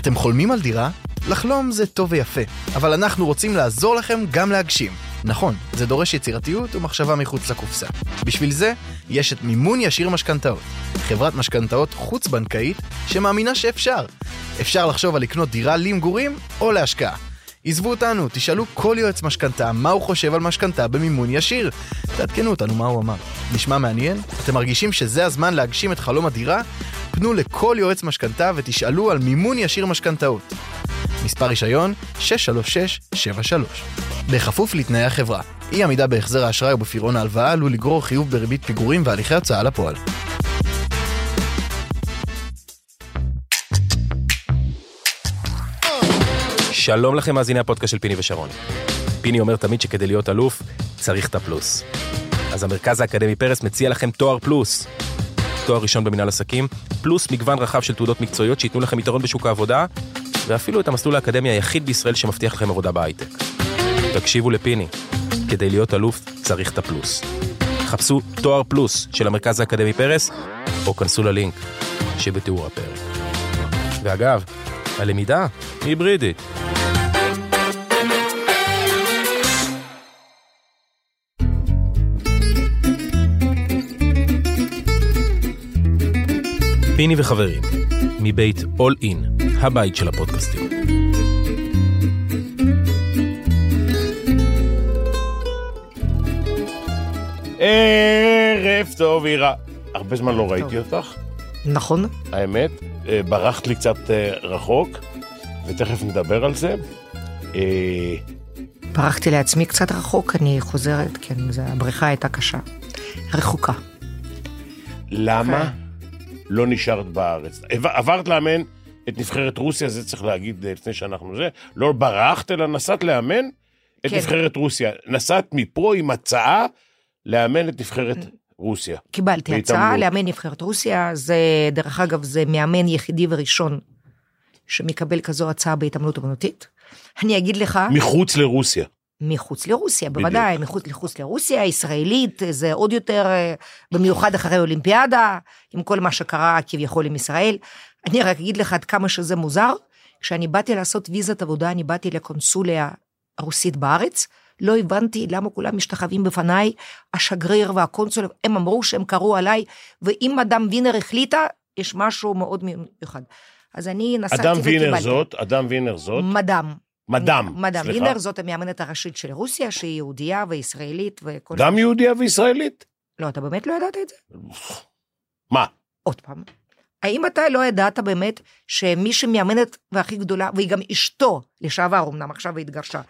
אתם חולמים על דירה? לחלום זה טוב ויפה, אבל אנחנו רוצים לעזור לכם גם להגשים. נכון, זה דורש יצירתיות ומחשבה מחוץ לקופסה. בשביל זה, יש את מימון ישיר משכנתאות. חברת משכנתאות חוץ-בנקאית שמאמינה שאפשר. אפשר לחשוב על לקנות דירה למגורים או להשקעה. עזבו אותנו, תשאלו כל יועץ משכנתה מה הוא חושב על משכנתה במימון ישיר. תעדכנו אותנו מה הוא אמר. נשמע מעניין? אתם מרגישים שזה הזמן להגשים את חלום הדירה? פנו לכל יועץ משכנתה ותשאלו על מימון ישיר משכנתאות. מספר רישיון 63673. בכפוף לתנאי החברה. אי עמידה בהחזר האשראי ובפירעון ההלוואה עלול לגרור חיוב בריבית פיגורים והליכי הוצאה לפועל. שלום לכם מאזיני הפודקאסט של פיני ושרון. פיני אומר תמיד שכדי להיות אלוף, צריך את הפלוס. אז המרכז האקדמי פרס מציע לכם תואר פלוס. תואר ראשון במנהל עסקים, פלוס מגוון רחב של תעודות מקצועיות שייתנו לכם יתרון בשוק העבודה, ואפילו את המסלול האקדמי היחיד בישראל שמבטיח לכם עבודה בהייטק. תקשיבו לפיני, כדי להיות אלוף צריך את הפלוס. חפשו תואר פלוס של המרכז האקדמי פרס, או כנסו ללינק שבתיאור הפרק. ואגב, הלמידה היברידית. פיני וחברים, מבית All In, הבית של הפודקאסטים. ערב טוב, אירה. הרבה זמן לא ראיתי אותך, נכון. האמת. אה, ברחת לי קצת אה, רחוק, ותכף נדבר על זה. אה, ברחתי לעצמי קצת רחוק, אני חוזרת, כן, זה, הבריחה הייתה קשה. רחוקה. למה לא נשארת בארץ? עבר- עברת לאמן את נבחרת רוסיה, זה צריך להגיד אה, לפני שאנחנו זה. לא ברחת, אלא נסעת לאמן את כן. נבחרת רוסיה. נסעת מפה עם הצעה לאמן את נבחרת רוסיה. קיבלתי. הצעה לאמן נבחרת רוסיה, זה, דרך אגב, זה מאמן יחידי וראשון שמקבל כזו הצעה בהתעמלות אמנותית. אני אגיד לך, מחוץ לרוסיה. מחוץ לרוסיה, בוודאי, מחוץ לחוץ לרוסיה, ישראלית, זה עוד יותר, אה, במיוחד אחרי האולימפיאדה, עם כל מה שקרה כביכול עם ישראל. אני רק אגיד לך עד כמה שזה מוזר, כשאני באתי לעשות ויזת עבודה, אני באתי לקונסוליה הרוסית בארץ, לא הבנתי למה כולם משתחווים בפניי, השגריר והקונסול, הם אמרו שהם קראו עליי, ואם אדם וינר החליטה, יש משהו מאוד מיוחד. אז אני נסעתי אדם וינר וקיבלתי. זאת, אדם וינר זאת, מדם. מדם, מדם סליחה. זאת המאמנת הראשית של רוסיה, שהיא יהודייה וישראלית וכל... גם יהודיה וישראלית? לא, אתה באמת לא ידעת את זה? מה? עוד פעם. האם אתה לא ידעת באמת שמי שמאמנת והכי גדולה, והיא גם אשתו, לשעבר אמנם עכשיו היא התגרשה,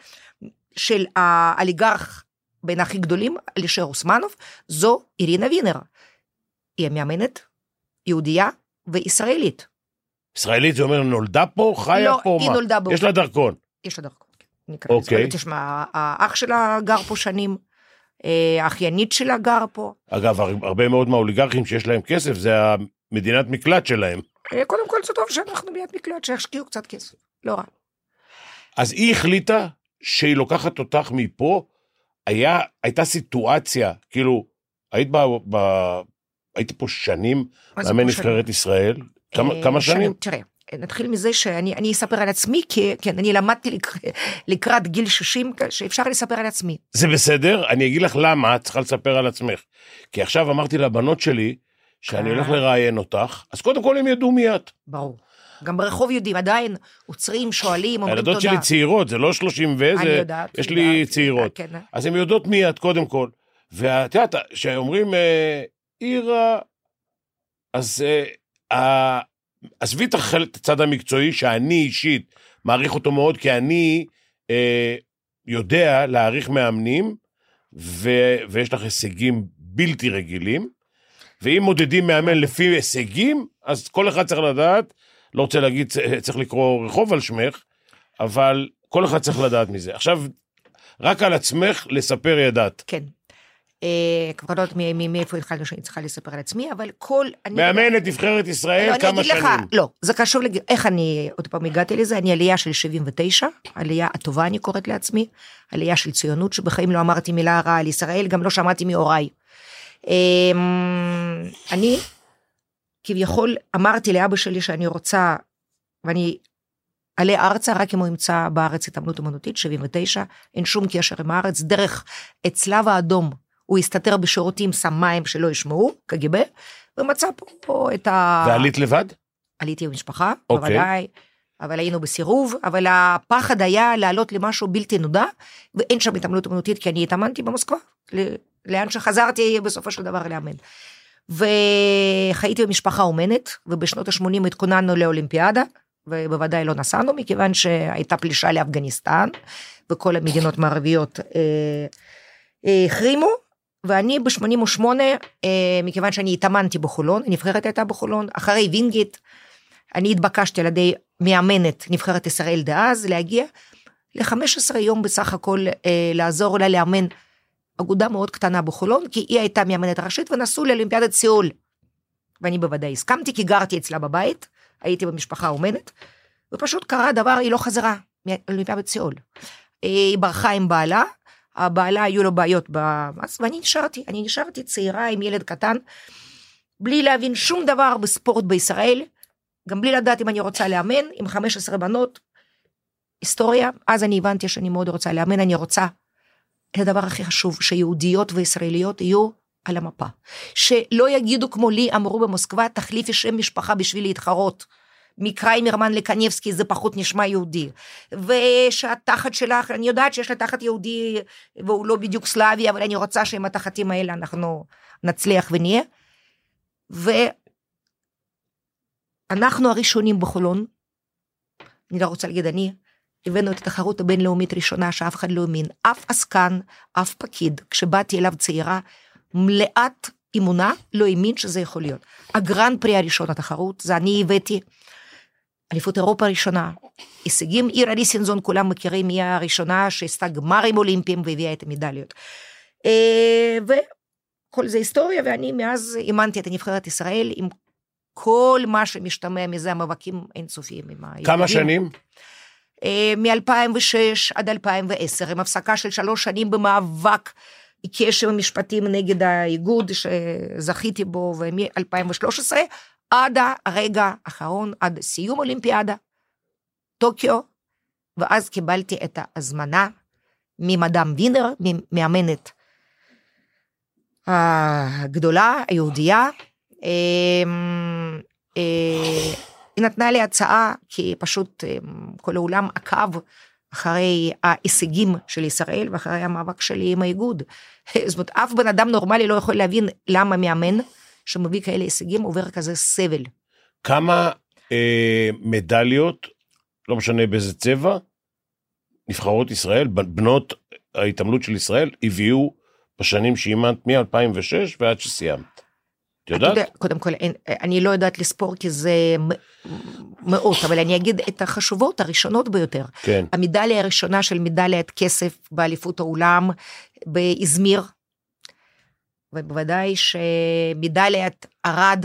של האליגרך בין הכי גדולים, אלישר אוסמנוב, זו אירינה וינר. היא המאמנת יהודייה וישראלית. ישראלית זה אומר נולדה פה, חיה לא, פה, היא מה? נולדה באוקראינה. יש לה דרכון. יש לה דרכון. כן, נקרא לזה. אוקיי. תשמע, האח שלה גר פה שנים, אה, האחיינית שלה גרה פה. אגב, הר- הרבה מאוד מהאוליגרכים שיש להם כסף, זה המדינת מקלט שלהם. אה, קודם כל זה טוב שאנחנו ביד מקלט, שישקיעו קצת כסף. לא רע. אז היא החליטה שהיא לוקחת אותך מפה, היה, הייתה סיטואציה, כאילו, היית ב... ב הייתי פה שנים, מאמן שנים? נבחרת ישראל. כמה, אה, כמה שנים? תראה, נתחיל מזה שאני אני אספר על עצמי, כי כן, אני למדתי לק, לקראת גיל 60, שאפשר לספר על עצמי. זה בסדר, אני אגיד לך למה את צריכה לספר על עצמך. כי עכשיו אמרתי לבנות שלי, שאני אה. הולך לראיין אותך, אז קודם כל הם ידעו מי את. ברור. גם ברחוב יודעים, עדיין עוצרים, שואלים, אומרים תודה. הילדות שלי צעירות, זה לא 30 אני וזה, יודעת, יש יודעת, לי צעירות. כן. אז הן יודעות מי את קודם כל. ואת יודעת, כשאומרים אה, עירה, אז אה, עזבי את הצד המקצועי, שאני אישית מעריך אותו מאוד, כי אני אה, יודע להעריך מאמנים, ו, ויש לך הישגים בלתי רגילים, ואם מודדים מאמן לפי הישגים, אז כל אחד צריך לדעת, לא רוצה להגיד, צריך לקרוא רחוב על שמך, אבל כל אחד צריך לדעת מזה. עכשיו, רק על עצמך לספר ידעת. כן. כבר לא יודעת מאיפה התחלנו שאני צריכה לספר על עצמי, אבל כל... מאמנת נבחרת ישראל לא, כמה שנים. לא, זה קשור. איך אני, עוד פעם הגעתי לזה, אני עלייה של 79, עלייה הטובה אני קוראת לעצמי, עלייה של ציונות, שבחיים לא אמרתי מילה רעה על ישראל, גם לא שמעתי מהוריי. אמ, אני כביכול אמרתי לאבא שלי שאני רוצה, ואני עלה ארצה רק אם הוא ימצא בארץ התעמלות אומנותית, 79, אין שום קשר עם הארץ, דרך הצלב האדום, הוא הסתתר בשירותים, שם מים שלא ישמעו, קג"ב, ומצא פה את ה... ועלית לבד? עליתי עם משפחה, אוקיי. בוודאי, אבל היינו בסירוב, אבל הפחד היה לעלות למשהו בלתי נודע, ואין שם התעמלות אומנותית, כי אני התאמנתי במוסקבה, לאן שחזרתי בסופו של דבר לאמן. וחייתי במשפחה אומנת, ובשנות ה-80 התכוננו לאולימפיאדה, ובוודאי לא נסענו, מכיוון שהייתה פלישה לאפגניסטן, וכל המדינות המערביות אה, אה, החרימו, ואני ב-88, אה, מכיוון שאני התאמנתי בחולון, הנבחרת הייתה בחולון, אחרי וינגיט, אני התבקשתי על ידי מאמנת נבחרת ישראל דאז להגיע ל-15 יום בסך הכל אה, לעזור לה לאמן אגודה מאוד קטנה בחולון, כי היא הייתה מאמנת ראשית ונסעו לאולימפיאדת סיול. ואני בוודאי הסכמתי, כי גרתי אצלה בבית, הייתי במשפחה אומנת, ופשוט קרה דבר, היא לא חזרה מאולימפיאדת סיול. אה, היא ברחה עם בעלה, הבעלה היו לו בעיות במס, ואני נשארתי, אני נשארתי צעירה עם ילד קטן, בלי להבין שום דבר בספורט בישראל, גם בלי לדעת אם אני רוצה לאמן, עם 15 בנות, היסטוריה, אז אני הבנתי שאני מאוד רוצה לאמן, אני רוצה את הדבר הכי חשוב, שיהודיות וישראליות יהיו על המפה. שלא יגידו כמו לי אמרו במוסקבה, תחליפי שם משפחה בשביל להתחרות. מקריימרמן לקניבסקי זה פחות נשמע יהודי. ושהתחת שלך, אני יודעת שיש לה תחת יהודי והוא לא בדיוק סלאבי, אבל אני רוצה שעם התחתים האלה אנחנו נצליח ונהיה. ואנחנו הראשונים בחולון, אני לא רוצה להגיד אני, הבאנו את התחרות הבינלאומית הראשונה שאף אחד לא האמין. אף עסקן, אף פקיד, כשבאתי אליו צעירה, מלאת אמונה, לא האמין שזה יכול להיות. הגרנד פרי הראשון התחרות, זה אני הבאתי. אליפות אירופה הראשונה, הישגים, עירה ליסינזון, כולם מכירים, היא הראשונה שעשתה גמרים אולימפיים והביאה את המדליות. אה, וכל זה היסטוריה, ואני מאז אימנתי את הנבחרת ישראל עם כל מה שמשתמע מזה, המאבקים אינסופיים עם הילדים. כמה שנים? מ-2006 עד 2010, עם הפסקה של שלוש שנים במאבק עיקש עם המשפטים נגד האיגוד שזכיתי בו, ומ-2013 עד הרגע האחרון, עד סיום אולימפיאדה, טוקיו, ואז קיבלתי את ההזמנה ממדאם וינר, מאמנת הגדולה, היהודייה. אמ, אה, היא נתנה לי הצעה, כי פשוט אמ, כל העולם עקב אחרי ההישגים של ישראל ואחרי המאבק שלי עם האיגוד. זאת אומרת, אף בן אדם נורמלי לא יכול להבין למה מאמן שמביא כאלה הישגים עובר כזה סבל. כמה אה, מדליות, לא משנה באיזה צבע, נבחרות ישראל, בנות ההתעמלות של ישראל, הביאו בשנים שאימנת מ-2006 ועד שסיימת. את יודעת? יודע, קודם כל, אין, אני לא יודעת לספור כי זה מאות, אבל אני אגיד את החשובות הראשונות ביותר. כן. המדליה הראשונה של מדליית כסף באליפות העולם באזמיר, ובוודאי שמדליית ערד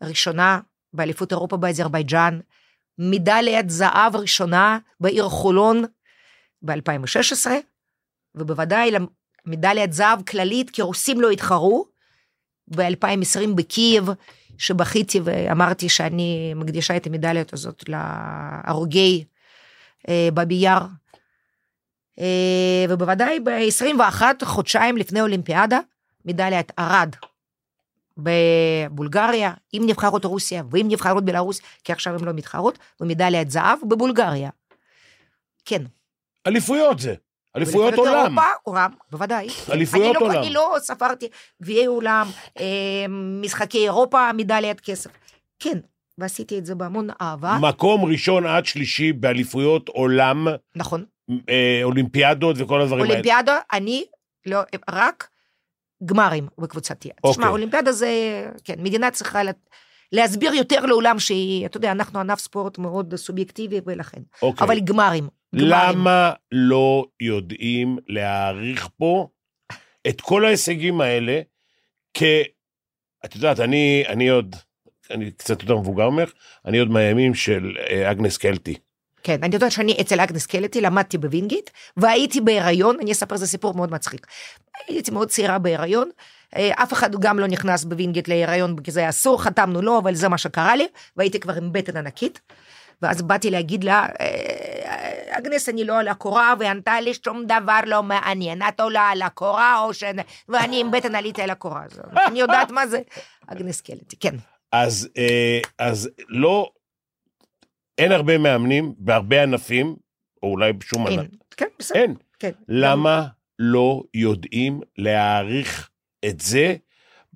הראשונה באליפות אירופה באזרבייג'אן, מדליית זהב ראשונה בעיר חולון ב-2016, ובוודאי מדליית זהב כללית, כי רוסים לא התחרו, ב-2020 בקייב, שבכיתי ואמרתי שאני מקדישה את המדליות הזאת להרוגי אה, בבי יאר. אה, ובוודאי ב-21, חודשיים לפני אולימפיאדה, מדליית ערד בבולגריה, עם נבחרות רוסיה ועם נבחרות בלרוס, כי עכשיו הן לא מתחרות, ומדליית זהב בבולגריה. כן. אליפויות זה. אליפויות עולם. אירופה, עולם, בוודאי. אליפויות אני לא, עולם. אני לא ספרתי גביעי עולם, אה, משחקי אירופה, מדליית כסף. כן, ועשיתי את זה בהמון אהבה. מקום ראשון עד שלישי באליפויות עולם, נכון. אה, אולימפיאדות וכל הדברים האלה. אולימפיאדה, אני לא, רק גמרים בקבוצתי. אוקיי. תשמע, אולימפיאדה זה, כן, מדינה צריכה לה, להסביר יותר לעולם שהיא, אתה יודע, אנחנו ענף ספורט מאוד סובייקטיבי ולכן. אוקיי. אבל גמרים. גמרים. למה לא יודעים להעריך פה את כל ההישגים האלה כ... את יודעת, אני, אני עוד, אני קצת יותר מבוגר ממך, אני עוד מהימים של אה, אגנס קלטי. כן, אני יודעת שאני אצל אגנס קלטי, למדתי בווינגייט, והייתי בהיריון, אני אספר, זה סיפור מאוד מצחיק. הייתי מאוד צעירה בהיריון, אה, אף אחד גם לא נכנס בווינגייט להיריון, כי זה היה אסור, חתמנו לו, אבל זה מה שקרה לי, והייתי כבר עם בטן ענקית. ואז באתי להגיד לה, אה, אגנס, אני לא על הקורה, והיא ענתה לי שום דבר לא מעניין. את עולה על הקורה, או ש... ואני עם בטן עליתי על הקורה. אז אני יודעת מה זה אגנס קלטי, כן. אז, אה, אז לא, אין הרבה מאמנים בהרבה ענפים, או אולי בשום. ענף. כן, בסדר. אין. כן. למה לא יודעים להעריך את זה?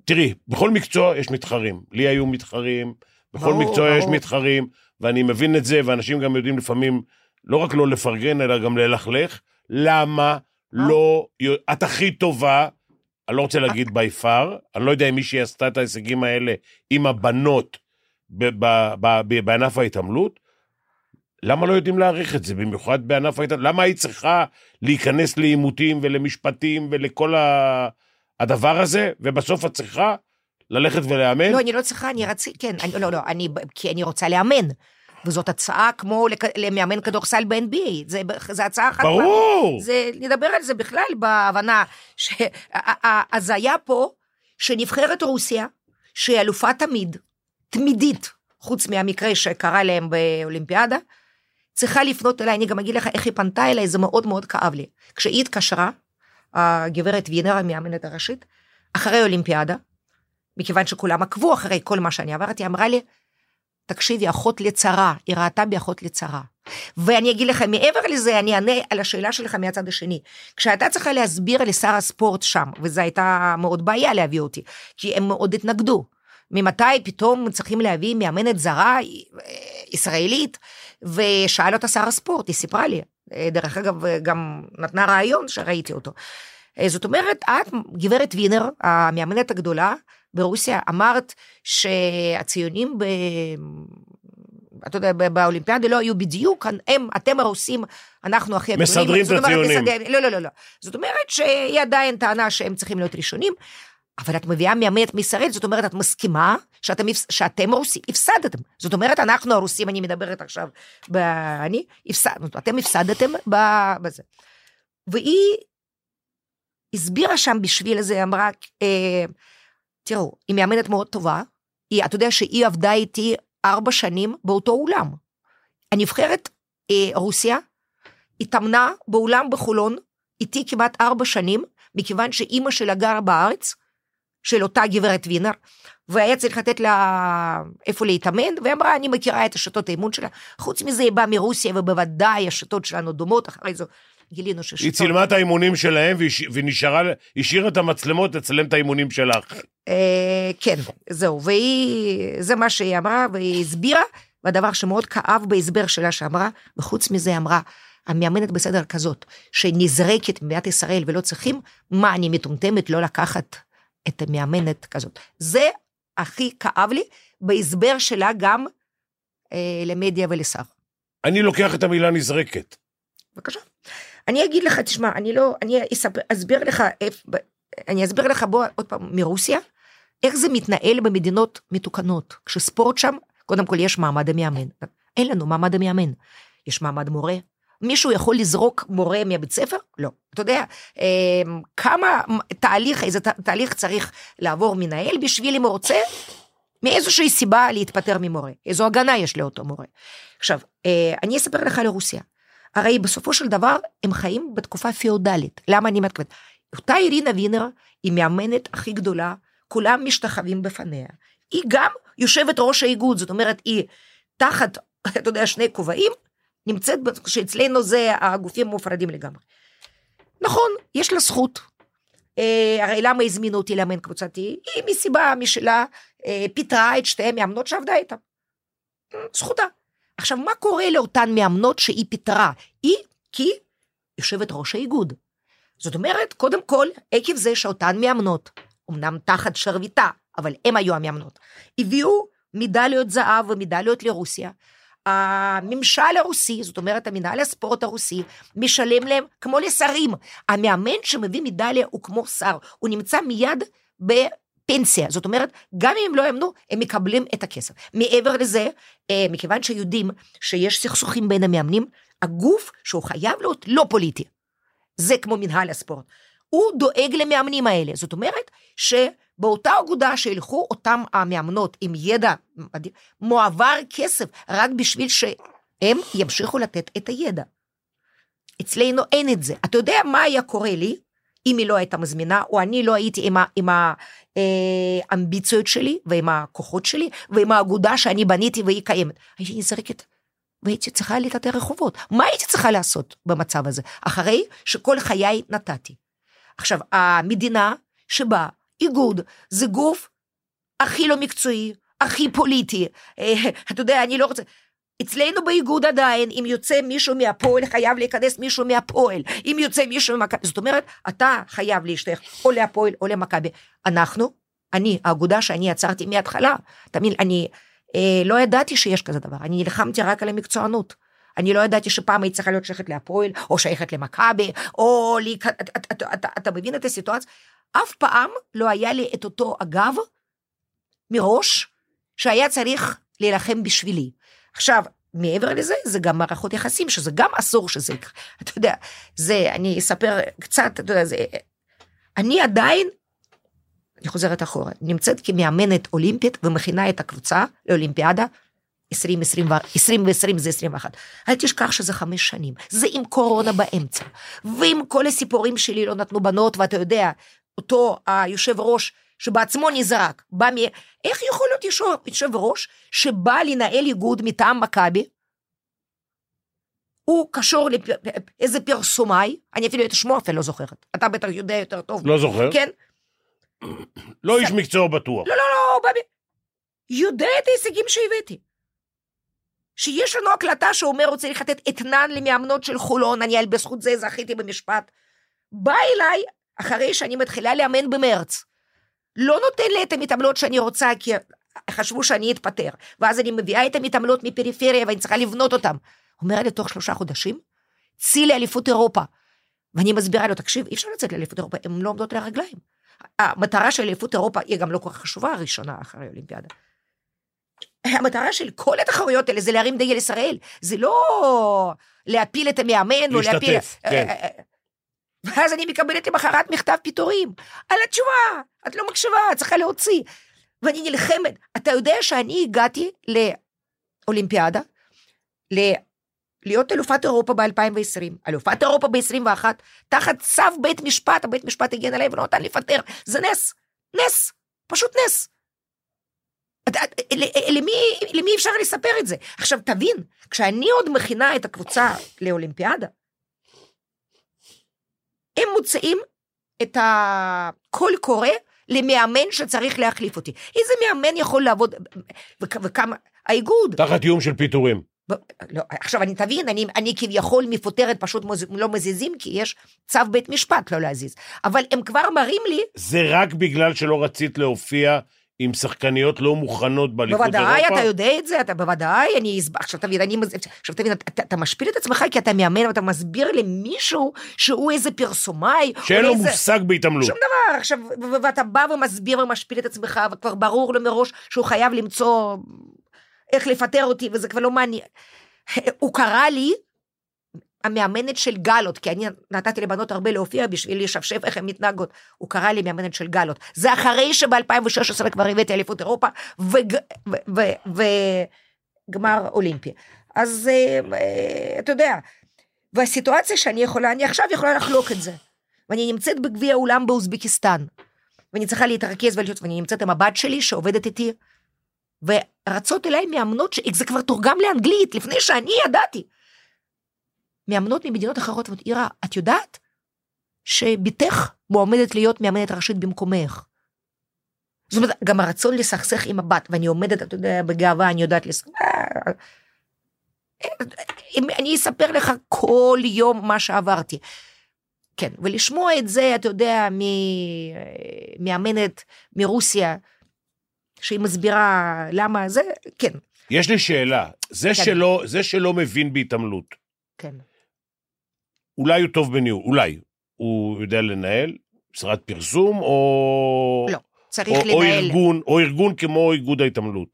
תראי, בכל מקצוע יש מתחרים. לי היו מתחרים, בכל ברור, מקצוע יש ברור. מתחרים, ואני מבין את זה, ואנשים גם יודעים לפעמים לא רק לא לפרגן, אלא גם ללכלך. למה לא... את הכי טובה, אני לא רוצה להגיד by far, אני לא יודע אם מישהי עשתה את ההישגים האלה עם הבנות בענף ההתעמלות, למה לא יודעים להעריך את זה, במיוחד בענף ההתעמלות? למה היא צריכה להיכנס לעימותים ולמשפטים ולכל ה... הדבר הזה, ובסוף את צריכה ללכת ולאמן? לא, אני לא צריכה, אני רציתי, כן, אני, לא, לא, אני, כי אני רוצה לאמן. וזאת הצעה כמו לכ- למאמן כדורסל ב-NBA, זה, זה הצעה אחת. ברור. זה, נדבר על זה בכלל בהבנה שההזיה פה, שנבחרת רוסיה, שהיא אלופה תמיד, תמידית, חוץ מהמקרה שקרה להם באולימפיאדה, צריכה לפנות אליי, אני גם אגיד לך איך היא פנתה אליי, זה מאוד מאוד כאב לי. כשהיא התקשרה, הגברת וינר, המאמנת הראשית, אחרי אולימפיאדה, מכיוון שכולם עקבו אחרי כל מה שאני עברתי, אמרה לי, תקשיבי, אחות לצרה, היא ראתה בי אחות לצרה. ואני אגיד לך, מעבר לזה, אני אענה על השאלה שלך מהצד השני. כשאתה צריכה להסביר לשר הספורט שם, וזו הייתה מאוד בעיה להביא אותי, כי הם מאוד התנגדו. ממתי פתאום צריכים להביא מאמנת זרה אה, ישראלית, ושאל אותה שר הספורט, היא סיפרה לי. אה, דרך אגב, גם נתנה רעיון שראיתי אותו. אה, זאת אומרת, את, גברת וינר, המאמנת הגדולה ברוסיה, אמרת שהציונים ב... אתה יודע, באולימפיאדה לא היו בדיוק, הם, אתם הרוסים, אנחנו הכי הגדולים. מסדרים את הציונים. מסדר- לא, לא, לא, לא. זאת אומרת שהיא עדיין טענה שהם צריכים להיות ראשונים, אבל את מביאה מאמנת מישראל, זאת אומרת, את מסכימה שאתם, שאתם הרוסים, הפסדתם. זאת אומרת, אנחנו הרוסים, אני מדברת עכשיו, ב... אני, הפסדנו, אתם הפסדתם ב- בזה. והיא הסבירה שם בשביל זה, אמרה, אה, תראו, היא מאמנת מאוד טובה, היא, אתה יודע שהיא עבדה איתי ארבע שנים באותו אולם. הנבחרת אה, רוסיה התאמנה באולם בחולון איתי כמעט ארבע שנים, מכיוון שאימא שלה גרה בארץ, של אותה גברת וינר, והיה צריך לתת לה איפה להתאמן, והיא אמרה, אני מכירה את השיטות האימון שלה. חוץ מזה, היא באה מרוסיה, ובוודאי השיטות שלנו דומות, אחרי זה גילינו ששיטות... היא צילמה את האימונים שלהם ונשארה, השאירה את המצלמות לצלם את האימונים שלך. אה, כן, זהו, והיא, זה מה שהיא אמרה, והיא הסבירה, והדבר שמאוד כאב בהסבר שלה שאמרה, וחוץ מזה אמרה, המאמנת בסדר כזאת, שנזרקת ממדינת ישראל ולא צריכים, מה, אני מטומטמת לא לקחת את המאמנת כזאת. זה הכי כאב לי בהסבר שלה גם אה, למדיה ולשר. אני לוקח את המילה נזרקת. בבקשה. אני אגיד לך, תשמע, אני לא, אני אספר, אסביר לך, אני אסביר לך, בוא עוד פעם, מרוסיה, איך זה מתנהל במדינות מתוקנות. כשספורט שם, קודם כל יש מעמד המאמן. אין לנו מעמד המאמן. יש מעמד מורה. מישהו יכול לזרוק מורה מבית ספר? לא. אתה יודע, אמ, כמה תהליך, איזה תהליך צריך לעבור מנהל בשביל אם הוא רוצה, מאיזושהי סיבה להתפטר ממורה. איזו הגנה יש לאותו מורה. עכשיו, אה, אני אספר לך על רוסיה. הרי בסופו של דבר הם חיים בתקופה פיאודלית. למה אני מתכוונת? אותה אירינה וינר היא מאמנת הכי גדולה, כולם משתחווים בפניה. היא גם יושבת ראש האיגוד, זאת אומרת, היא תחת, אתה יודע, שני כובעים, נמצאת, שאצלנו זה הגופים מופרדים לגמרי. נכון, יש לה זכות. אה, הרי למה הזמינו אותי לאמן קבוצתי? היא מסיבה משלה אה, פיטרה את שתי המאמנות שעבדה איתן. זכותה. עכשיו, מה קורה לאותן מאמנות שהיא פיטרה? היא, כי יושבת ראש האיגוד. זאת אומרת, קודם כל, עקב זה שאותן מאמנות, אמנם תחת שרביטה, אבל הם היו המאמנות, הביאו מדליות זהב ומדליות לרוסיה. הממשל הרוסי, זאת אומרת, המנהל הספורט הרוסי, משלם להם כמו לשרים. המאמן שמביא מדליה הוא כמו שר, הוא נמצא מיד בפנסיה. זאת אומרת, גם אם הם לא יאמנו, הם מקבלים את הכסף. מעבר לזה, אה, מכיוון שיודעים שיש סכסוכים בין המאמנים, הגוף שהוא חייב להיות לא פוליטי. זה כמו מנהל הספורט. הוא דואג למאמנים האלה. זאת אומרת שבאותה אגודה שילכו אותם המאמנות עם ידע מועבר כסף רק בשביל שהם ימשיכו לתת את הידע. אצלנו אין את זה. אתה יודע מה היה קורה לי אם היא לא הייתה מזמינה, או אני לא הייתי עם, האמביציות שלי, ועם הכוחות שלי, ועם האגודה שאני בניתי והיא קיימת. הייתי נזרקת, והייתי צריכה לטאטא רחובות. מה הייתי צריכה לעשות במצב הזה? אחרי שכל חיי נתתי. עכשיו, המדינה שבה איגוד זה גוף הכי לא מקצועי, הכי פוליטי. אה, אתה יודע, אני לא רוצה... אצלנו באיגוד עדיין, אם יוצא מישהו מהפועל, חייב להיכנס מישהו מהפועל. אם יוצא מישהו ממכבי, זאת אומרת, אתה חייב להשתייך או להפועל או למכבי. אנחנו, אני, האגודה שאני יצרתי מההתחלה, תמיד, אני אה, לא ידעתי שיש כזה דבר, אני נלחמתי רק על המקצוענות. אני לא ידעתי שפעם היית צריכה להיות שייכת להפועל, או שייכת למכבי, או... אתה, אתה, אתה, אתה, אתה מבין את הסיטואציה? אף פעם לא היה לי את אותו הגב מראש, שהיה צריך להילחם בשבילי. עכשיו, מעבר לזה, זה גם מערכות יחסים, שזה גם אסור שזה יקרה. אתה יודע, זה, אני אספר קצת, אתה יודע, זה... אני עדיין, אני חוזרת אחורה, נמצאת כמאמנת אולימפית ומכינה את הקבוצה לאולימפיאדה 2020, 2020 זה 21. אל תשכח שזה חמש שנים, זה עם קורונה באמצע, ועם כל הסיפורים שלי לא נתנו בנות, ואתה יודע, אותו היושב ראש שבעצמו נזרק, בא מ... איך יכול להיות יושב ראש שבא לנהל איגוד מטעם מכבי? הוא קשור לאיזה פרסומאי, אני אפילו את שמו אפילו לא זוכרת, אתה בטח יודע יותר טוב. לא זוכר. כן? לא איש מקצוע בטוח. לא, לא, לא. יודע את ההישגים שהבאתי. שיש לנו הקלטה שאומר הוא צריך לתת אתנן למאמנות של חולון, אני בזכות זה זכיתי במשפט. בא אליי, אחרי שאני מתחילה לאמן במרץ, לא נותן לי את המתעמלות שאני רוצה, כי חשבו שאני אתפטר, ואז אני מביאה את המתעמלות מפריפריה ואני צריכה לבנות אותן. אומר לי, תוך שלושה חודשים, צאי לאליפות אירופה. ואני מסבירה לו, תקשיב, אי אפשר לצאת לאליפות אירופה, הן לא עומדות לרגליים. המטרה של אליפות אירופה היא גם לא כל כך חשובה הראשונה אחרי האולימפיאדה. המטרה של כל התחרויות האלה זה להרים דגל ישראל, זה לא להפיל את המאמן או להפיל... להשתתף, כן. אה, אה, אה. ואז אני מקבלת למחרת מכתב פיטורים על התשובה, את לא מקשיבה, את צריכה להוציא. ואני נלחמת. אתה יודע שאני הגעתי לאולימפיאדה, ל... להיות אלופת אירופה ב-2020, אלופת אירופה ב-21, תחת צו בית משפט, הבית משפט הגן עליי ולא נתן לפטר. זה נס, נס, פשוט נס. למי, למי אפשר לספר את זה? עכשיו תבין, כשאני עוד מכינה את הקבוצה לאולימפיאדה, הם מוצאים את הקול קורא למאמן שצריך להחליף אותי. איזה מאמן יכול לעבוד, וכמה, האיגוד. תחת איום של פיטורים. לא, עכשיו אני תבין, אני, אני כביכול מפוטרת, פשוט מוז, לא מזיזים, כי יש צו בית משפט לא להזיז. אבל הם כבר מראים לי... זה רק בגלל שלא רצית להופיע עם שחקניות לא מוכנות באליפות אירופה? בוודאי, אתה יודע את זה, אתה בוודאי, אני... עכשיו תבין, אני... עכשיו תבין, אתה, אתה משפיל את עצמך כי אתה מאמן ואתה מסביר למישהו שהוא איזה פרסומאי. שאין לו איזה... מושג בהתעמלות. שום דבר, עכשיו, ואתה בא ומסביר ומשפיל את עצמך, וכבר ברור לו מראש שהוא חייב למצוא איך לפטר אותי, וזה כבר לא מעניין. הוא קרא לי המאמנת של גלות, כי אני נתתי לבנות הרבה להופיע בשביל לשפשף איך הן מתנהגות. הוא קרא לי מאמנת של גלות. זה אחרי שב-2016 כבר הבאתי אליפות אירופה וגמר אולימפי. אז אה, אתה יודע, והסיטואציה שאני יכולה, אני עכשיו יכולה לחלוק את זה. ואני נמצאת בגביע האולם באוזבקיסטן. ואני צריכה להתרכז ולהיות, ואני נמצאת עם הבת שלי שעובדת איתי, ורצות אליי מאמנות, זה כבר תורגם לאנגלית, לפני שאני ידעתי. מאמנות ממדינות אחרות, ואומרת, אירה, את יודעת שבתך מועמדת להיות מאמנת ראשית במקומך. זאת אומרת, גם הרצון לסכסך עם הבת, ואני עומדת, אתה יודע, בגאווה, אני יודעת לסכסך. אני אספר לך כל יום מה שעברתי. כן, ולשמוע את זה, אתה יודע, מאמנת מרוסיה, שהיא מסבירה למה זה, כן. יש לי שאלה, זה, כן. שלא, זה שלא מבין בהתעמלות, כן. אולי הוא טוב בניהול, אולי. הוא יודע לנהל משרד פרסום, או... לא, צריך או, לנהל. או ארגון, או ארגון כמו איגוד ההתעמלות.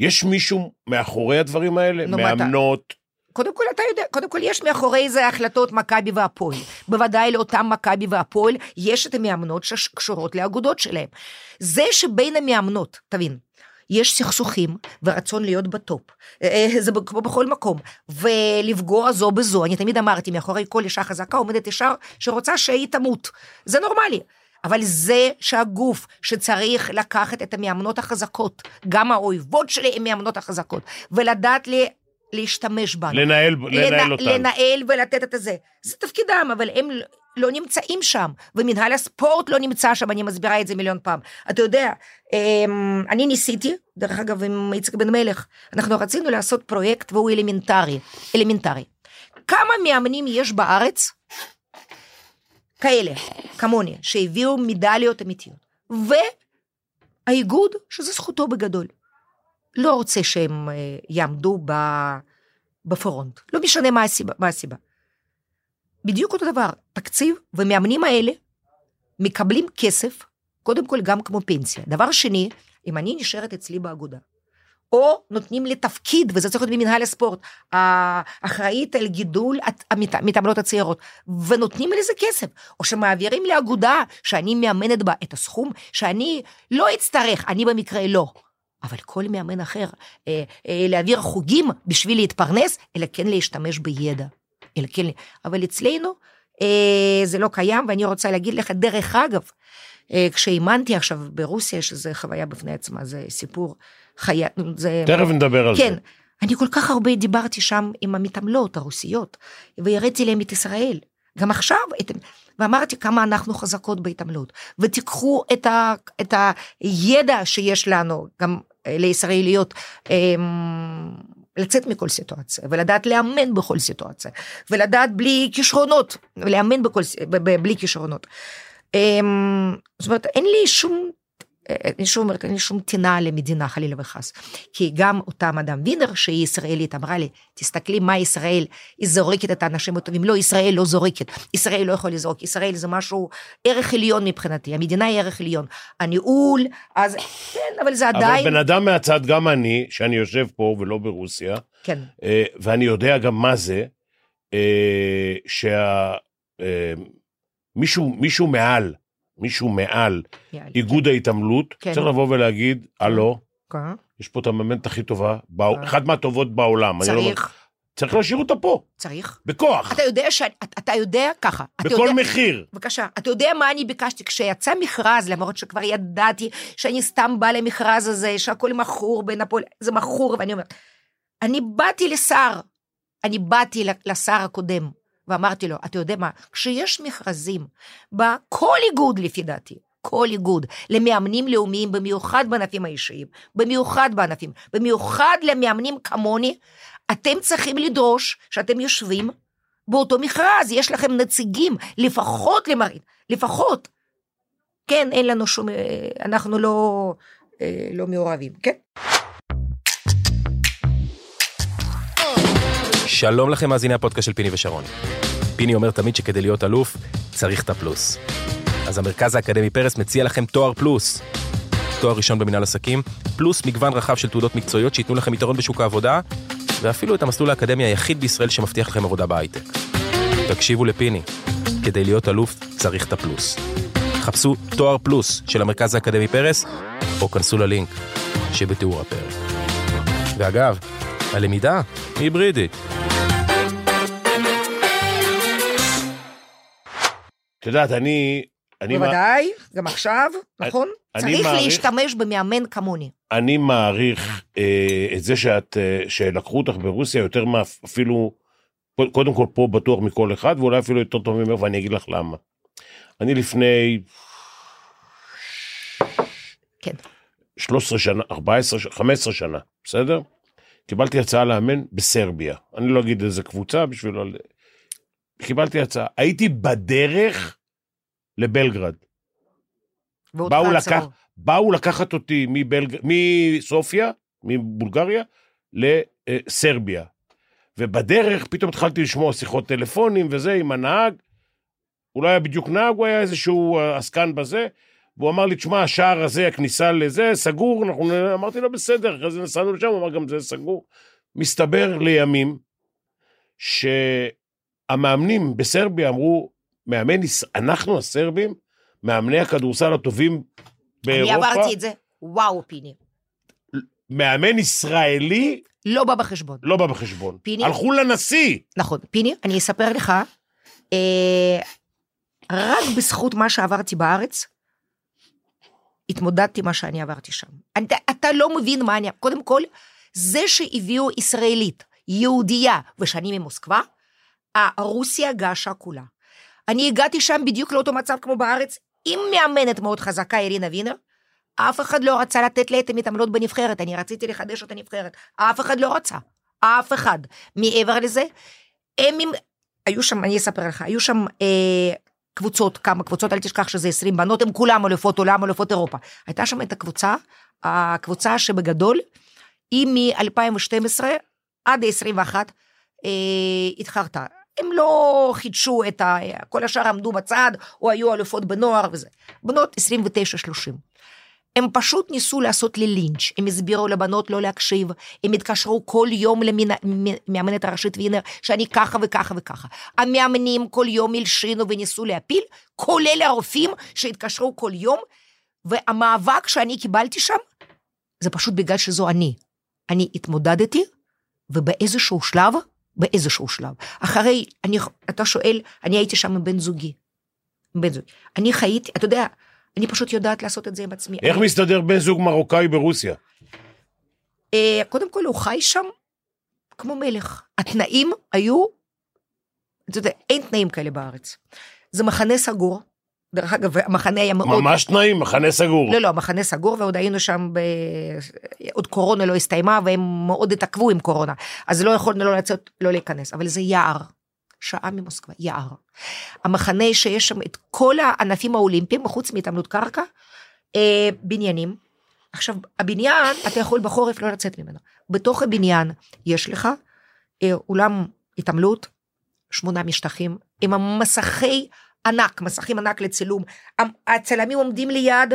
יש מישהו מאחורי הדברים האלה? נו, אתה- מאמנות? קודם כל אתה יודע, קודם כל יש מאחורי זה החלטות מכבי והפועל. בוודאי לאותם מכבי והפועל יש את המאמנות שקשורות לאגודות שלהם. זה שבין המאמנות, תבין, יש סכסוכים ורצון להיות בטופ, אה, זה כמו בכל מקום, ולפגוע זו בזו, אני תמיד אמרתי, מאחורי כל אישה חזקה עומדת אישה שרוצה שהיא תמות, זה נורמלי. אבל זה שהגוף שצריך לקחת את המאמנות החזקות, גם האויבות שלי הן מאמנות החזקות, ולדעת לי להשתמש בנו. לנהל, לנהל אותם. לנהל ולתת את זה. זה תפקידם, אבל הם לא נמצאים שם, ומנהל הספורט לא נמצא שם, אני מסבירה את זה מיליון פעם. אתה יודע, אמ, אני ניסיתי, דרך אגב, עם איציק בן מלך, אנחנו רצינו לעשות פרויקט והוא אלמנטרי, אלמנטרי. כמה מאמנים יש בארץ כאלה, כמוני, שהביאו מדליות אמיתיות. והאיגוד, שזה זכותו בגדול, לא רוצה שהם אה, יעמדו בפרונט. לא משנה מה הסיבה. מה הסיבה. בדיוק אותו דבר, תקציב, ומאמנים האלה מקבלים כסף, קודם כל גם כמו פנסיה. דבר שני, אם אני נשארת אצלי באגודה, או נותנים לי תפקיד, וזה צריך להיות במנהל הספורט, האחראית על גידול המתעמלות הצעירות, ונותנים לי לזה כסף, או שמעבירים לאגודה שאני מאמנת בה את הסכום שאני לא אצטרך, אני במקרה לא. אבל כל מאמן אחר, אה, אה, להעביר חוגים בשביל להתפרנס, אלא כן להשתמש בידע. אלא כן, אבל אצלנו אה, זה לא קיים, ואני רוצה להגיד לך, דרך אגב, אה, כשאימנתי עכשיו ברוסיה, שזה חוויה בפני עצמה, זה סיפור חיה, זה... תכף נדבר על כן, זה. כן, אני כל כך הרבה דיברתי שם עם המתעמלות הרוסיות, והראיתי להם את ישראל. גם עכשיו, את... ואמרתי כמה אנחנו חזקות בהתעמלות, ותיקחו את, ה... את הידע שיש לנו, גם לישראליות, אמ, לצאת מכל סיטואציה, ולדעת לאמן בכל סיטואציה, ולדעת בלי כישרונות, לאמן בכל, בלי כישרונות. אמ, זאת אומרת, אין לי שום שוב אומרת, אין שום טינה למדינה חלילה וחס. כי גם אותה מדאם וינר שהיא ישראלית אמרה לי, תסתכלי מה ישראל, היא זורקת את האנשים הטובים. לא, ישראל לא זורקת, ישראל לא יכול לזרוק, ישראל זה משהו, ערך עליון מבחינתי, המדינה היא ערך עליון. הניהול, אז כן, אבל זה עדיין... אבל בן אדם מהצד, גם אני, שאני יושב פה ולא ברוסיה, כן. אה, ואני יודע גם מה זה, אה, שה... אה, מישהו, מישהו מעל, מישהו מעל יאללה, איגוד ההתעמלות, כן. צריך לבוא ולהגיד, הלו, כן. יש פה את המאמנת הכי טובה, בא- כן. אחת מהטובות בעולם. לא- צריך, צריך להשאיר אותה פה, צריך. בכוח, אתה יודע ש... אתה- יודע ככה. בכל יודע- מחיר. בבקשה, אתה יודע מה אני ביקשתי? כשיצא מכרז, למרות שכבר ידעתי שאני סתם באה למכרז הזה, שהכל מכור בנפול, זה מכור, ואני אומרת, אני באתי לשר, אני באתי לשר הקודם, ואמרתי לו, אתה יודע מה, כשיש מכרזים, בכל איגוד לפי דעתי, כל איגוד, למאמנים לאומיים, במיוחד בענפים האישיים, במיוחד בענפים, במיוחד למאמנים כמוני, אתם צריכים לדרוש שאתם יושבים באותו מכרז, יש לכם נציגים, לפחות למראית, לפחות. כן, אין לנו שום, אה, אנחנו לא, אה, לא מעורבים, כן? שלום לכם מאזיני הפודקאסט של פיני ושרון. פיני אומר תמיד שכדי להיות אלוף, צריך את הפלוס. אז המרכז האקדמי פרס מציע לכם תואר פלוס. תואר ראשון במנהל עסקים, פלוס מגוון רחב של תעודות מקצועיות שייתנו לכם יתרון בשוק העבודה, ואפילו את המסלול האקדמי היחיד בישראל שמבטיח לכם עבודה בהייטק. תקשיבו לפיני, כדי להיות אלוף צריך את הפלוס. חפשו תואר פלוס של המרכז האקדמי פרס, או כנסו ללינק שבתיאור הפרק. ואגב, הלמידה היברידית. את יודעת, אני... אני, מע- בוודאי, גם עכשיו, נכון? אני צריך מעריך- להשתמש במאמן כמוני. אני מעריך אה, את זה שאת, אה, שלקחו אותך ברוסיה יותר מאפילו, קודם כל פה בטוח מכל אחד, ואולי אפילו יותר טוב ממך, ואני אגיד לך למה. אני לפני כן. 13 שנה, 14, ש- 15 שנה, בסדר? קיבלתי הצעה לאמן בסרביה. אני לא אגיד איזה קבוצה בשביל... קיבלתי הצעה. הייתי בדרך לבלגרד. באו. לקח, באו לקחת אותי מבלג... מסופיה, מבולגריה, לסרביה. ובדרך פתאום התחלתי לשמוע שיחות טלפונים וזה עם הנהג. הוא לא היה בדיוק נהג, הוא היה איזשהו אה, עסקן בזה. והוא אמר לי, תשמע, השער הזה, הכניסה לזה, סגור. אנחנו... אמרתי לו, בסדר, אחרי זה נסענו לשם, הוא אמר, גם זה סגור. מסתבר לימים שהמאמנים בסרביה אמרו, מאמן, אנחנו הסרבים, מאמני הכדורסל הטובים באירופה, אני עברתי את זה, וואו, פיני. מאמן ישראלי לא בא בחשבון. לא בא בחשבון. פיני? הלכו לנשיא. נכון. פיני, אני אספר לך, אה, רק בזכות מה שעברתי בארץ, התמודדתי מה שאני עברתי שם. אתה, אתה לא מבין מה אני... קודם כל, זה שהביאו ישראלית, יהודייה, ושאני ממוסקבה, הרוסיה געשה כולה. אני הגעתי שם בדיוק לאותו מצב כמו בארץ, עם מאמנת מאוד חזקה, אירינה וינר. אף אחד לא רצה לתת לי את המתעמלות בנבחרת, אני רציתי לחדש את הנבחרת. אף אחד לא רצה. אף אחד. מעבר לזה, הם עם... היו שם, אני אספר לך, היו שם אה, קבוצות, כמה קבוצות, אל תשכח שזה 20 בנות, הם כולם אלופות עולם, אלופות אירופה. הייתה שם את הקבוצה, הקבוצה שבגדול, היא מ-2012 עד 21 אה, התחרתה. הם לא חידשו את ה... כל השאר עמדו בצד, או היו אלופות בנוער וזה. בנות 29-30. הם פשוט ניסו לעשות לי לינץ', הם הסבירו לבנות לא להקשיב, הם התקשרו כל יום למאמנת הראשית וינר, שאני ככה וככה וככה. המאמנים כל יום הלשינו וניסו להפיל, כולל הרופאים שהתקשרו כל יום, והמאבק שאני קיבלתי שם, זה פשוט בגלל שזו אני. אני התמודדתי, ובאיזשהו שלב, באיזשהו שלב, אחרי, אני, אתה שואל, אני הייתי שם עם בן זוגי. בן זוגי. אני חייתי, אתה יודע, אני פשוט יודעת לעשות את זה עם עצמי. איך אני, מסתדר בן זוג מרוקאי ברוסיה? אה, קודם כל, הוא חי שם כמו מלך. התנאים היו, אתה יודע, אין תנאים כאלה בארץ. זה מחנה סגור. דרך אגב, המחנה היה מאוד... ממש תנאים, מחנה סגור. לא, לא, מחנה סגור, ועוד היינו שם, ב... עוד קורונה לא הסתיימה, והם מאוד התעכבו עם קורונה. אז לא יכולנו לא לצאת, לא להיכנס, אבל זה יער. שעה ממוסקבה, יער. המחנה שיש שם את כל הענפים האולימפיים, חוץ מהתעמלות קרקע, אה, בניינים. עכשיו, הבניין, אתה יכול בחורף לא לצאת ממנו. בתוך הבניין יש לך אה, אולם התעמלות, שמונה משטחים, עם המסכי ענק, מסכים ענק לצילום. הצלמים עומדים ליד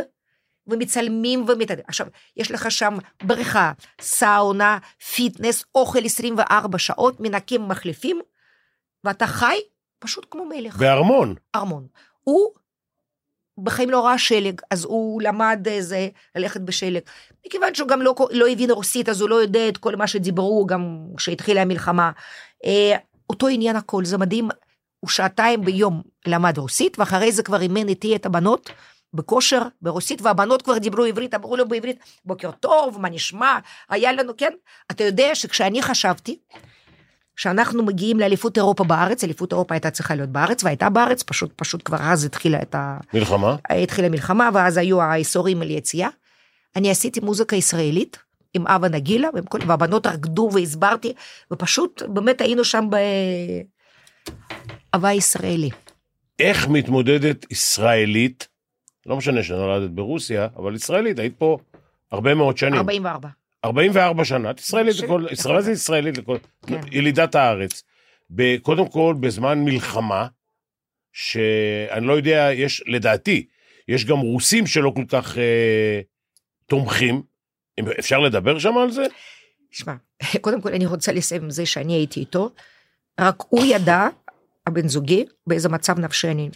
ומצלמים ומתעדים. עכשיו, יש לך שם בריכה, סאונה, פיטנס, אוכל 24 שעות, מנקים מחליפים, ואתה חי פשוט כמו מלך. בארמון. ארמון. הוא בחיים לא ראה שלג, אז הוא למד איזה ללכת בשלג. מכיוון שהוא גם לא, לא הבין רוסית, אז הוא לא יודע את כל מה שדיברו גם כשהתחילה המלחמה. אה, אותו עניין הכל, זה מדהים. הוא שעתיים ביום למד רוסית, ואחרי זה כבר אימן איתי את הבנות בכושר, ברוסית, והבנות כבר דיברו עברית, אמרו לו בעברית, בוקר טוב, מה נשמע, היה לנו, כן? אתה יודע שכשאני חשבתי, שאנחנו מגיעים לאליפות אירופה בארץ, אליפות אירופה הייתה צריכה להיות בארץ, והייתה בארץ, פשוט, פשוט כבר אז התחילה את ה... מלחמה? התחילה מלחמה, ואז היו האיסורים על יציאה. אני עשיתי מוזיקה ישראלית, עם אבא נגילה, והבנות רקדו והסברתי, ופשוט באמת היינו שם ב... הוואי ישראלי. איך מתמודדת ישראלית, לא משנה שנולדת ברוסיה, אבל ישראלית, היית פה הרבה מאוד שנים. 44. 44 שנה, את ישראלית לכל, ישראל זה ישראלית לכל, כן. ילידת הארץ. קודם כל, בזמן מלחמה, שאני לא יודע, יש, לדעתי, יש גם רוסים שלא כל כך אה, תומכים. אפשר לדבר שם על זה? שמע, קודם כל אני רוצה לסיים עם זה שאני הייתי איתו, רק הוא ידע, הבן זוגי, באיזה מצב נפשי אני,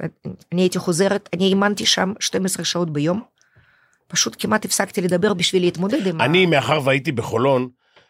אני הייתי חוזרת, אני אימנתי שם 12 שעות ביום, פשוט כמעט הפסקתי לדבר בשביל להתמודד עם אני, מאחר והייתי בחולון,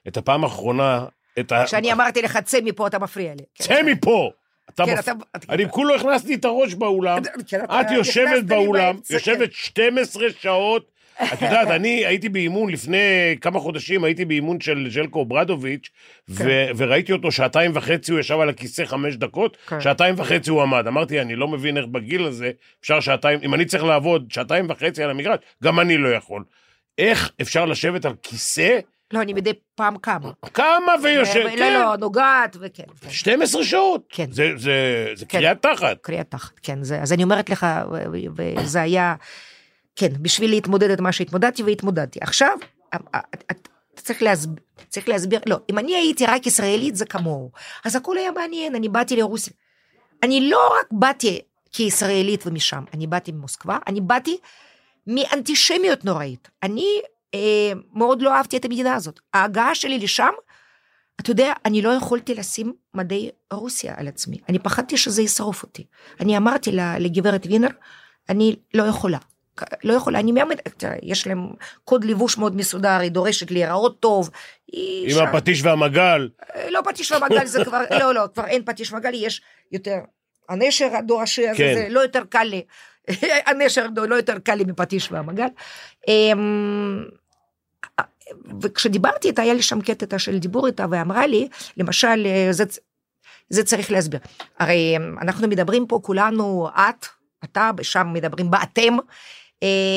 את הפעם האחרונה, את ה... כשאני אמרתי לך, צא מפה, אתה מפריע לי. כן, צא מפה! אתה כן, מפ- אתה... אני כולו הכנסתי את הראש באולם, כן, את יושבת באולם, באמצע, יושבת 12 שעות. את יודעת, אני הייתי באימון לפני כמה חודשים, הייתי באימון של ז'לקו ברדוביץ', ו- וראיתי אותו שעתיים וחצי, הוא ישב על הכיסא חמש דקות, כן. שעתיים וחצי הוא עמד. אמרתי, אני לא מבין איך בגיל הזה אפשר שעתיים, אם אני צריך לעבוד שעתיים וחצי על המגרש, גם אני לא יכול. איך אפשר לשבת על כיסא, לא, אני מדי פעם קמה. כמה ויושב, לא, כן, לא, נוגעת, וכן. כן. 12 שעות. כן. זה, זה, זה כן. קריאת תחת. קריאת תחת, כן, זה, אז אני אומרת לך, וזה היה, כן, בשביל להתמודד את מה שהתמודדתי והתמודדתי. עכשיו, אתה צריך להסביר, צריך להסביר, לא, אם אני הייתי רק ישראלית זה כמוהו, אז הכל היה מעניין, אני באתי לרוסיה. אני לא רק באתי כישראלית ומשם, אני באתי ממוסקבה, אני באתי מאנטישמיות נוראית. אני אה, מאוד לא אהבתי את המדינה הזאת. ההגעה שלי לשם, אתה יודע, אני לא יכולתי לשים מדי רוסיה על עצמי. אני פחדתי שזה ישרוף אותי. אני אמרתי לגברת וינר, אני לא יכולה. לא יכולה, אני מאמנת, יש להם קוד לבוש מאוד מסודר, היא דורשת להיראות טוב. עם שם- הפטיש והמגל. לא פטיש ומגל זה כבר, לא, לא, כבר אין פטיש ומגל, יש יותר, הנשר הדורשי הזה, כן. זה לא יותר קל לי, הנשר לא יותר קל לי מפטיש והמגל. אמ, וכשדיברתי איתה, היה לי שם קטע של דיבור איתה, ואמרה לי, למשל, זה, זה צריך להסביר. הרי אנחנו מדברים פה כולנו, את, אתה, שם מדברים באתם, אה,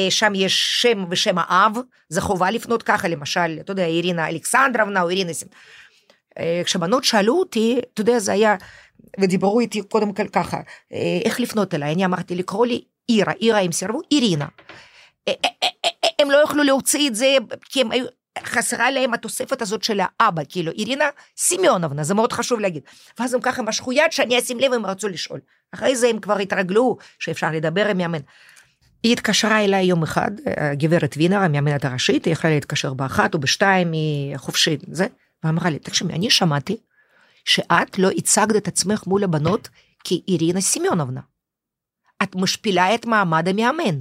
שם יש שם ושם האב, זה חובה לפנות ככה, למשל, אתה יודע, אירינה אלכסנדרבנה או אירינה. אה, כשבנות שאלו אותי, אתה יודע, זה היה, ודיברו איתי קודם כל ככה, אה, איך לפנות אליי, אני אמרתי לקרוא לי אירה, אירה הם סירבו, אירינה. אה, אה, אה, אה, הם לא יכלו להוציא את זה, כי הם היו, חסרה להם התוספת הזאת של האבא, כאילו, אירינה סמיונובנה, זה מאוד חשוב להגיד. ואז הם ככה משכו יד שאני אשים לב, הם רצו לשאול. אחרי זה הם כבר התרגלו שאפשר לדבר עם מאמן. היא התקשרה אליי יום אחד, הגברת וינר, המאמנת הראשית, היא יכלה להתקשר באחת או בשתיים, היא חופשית, זה, ואמרה לי, תקשיבי, אני שמעתי שאת לא הצגת את עצמך מול הבנות כאירינה סמיונובנה. את משפילה את מעמד המאמן.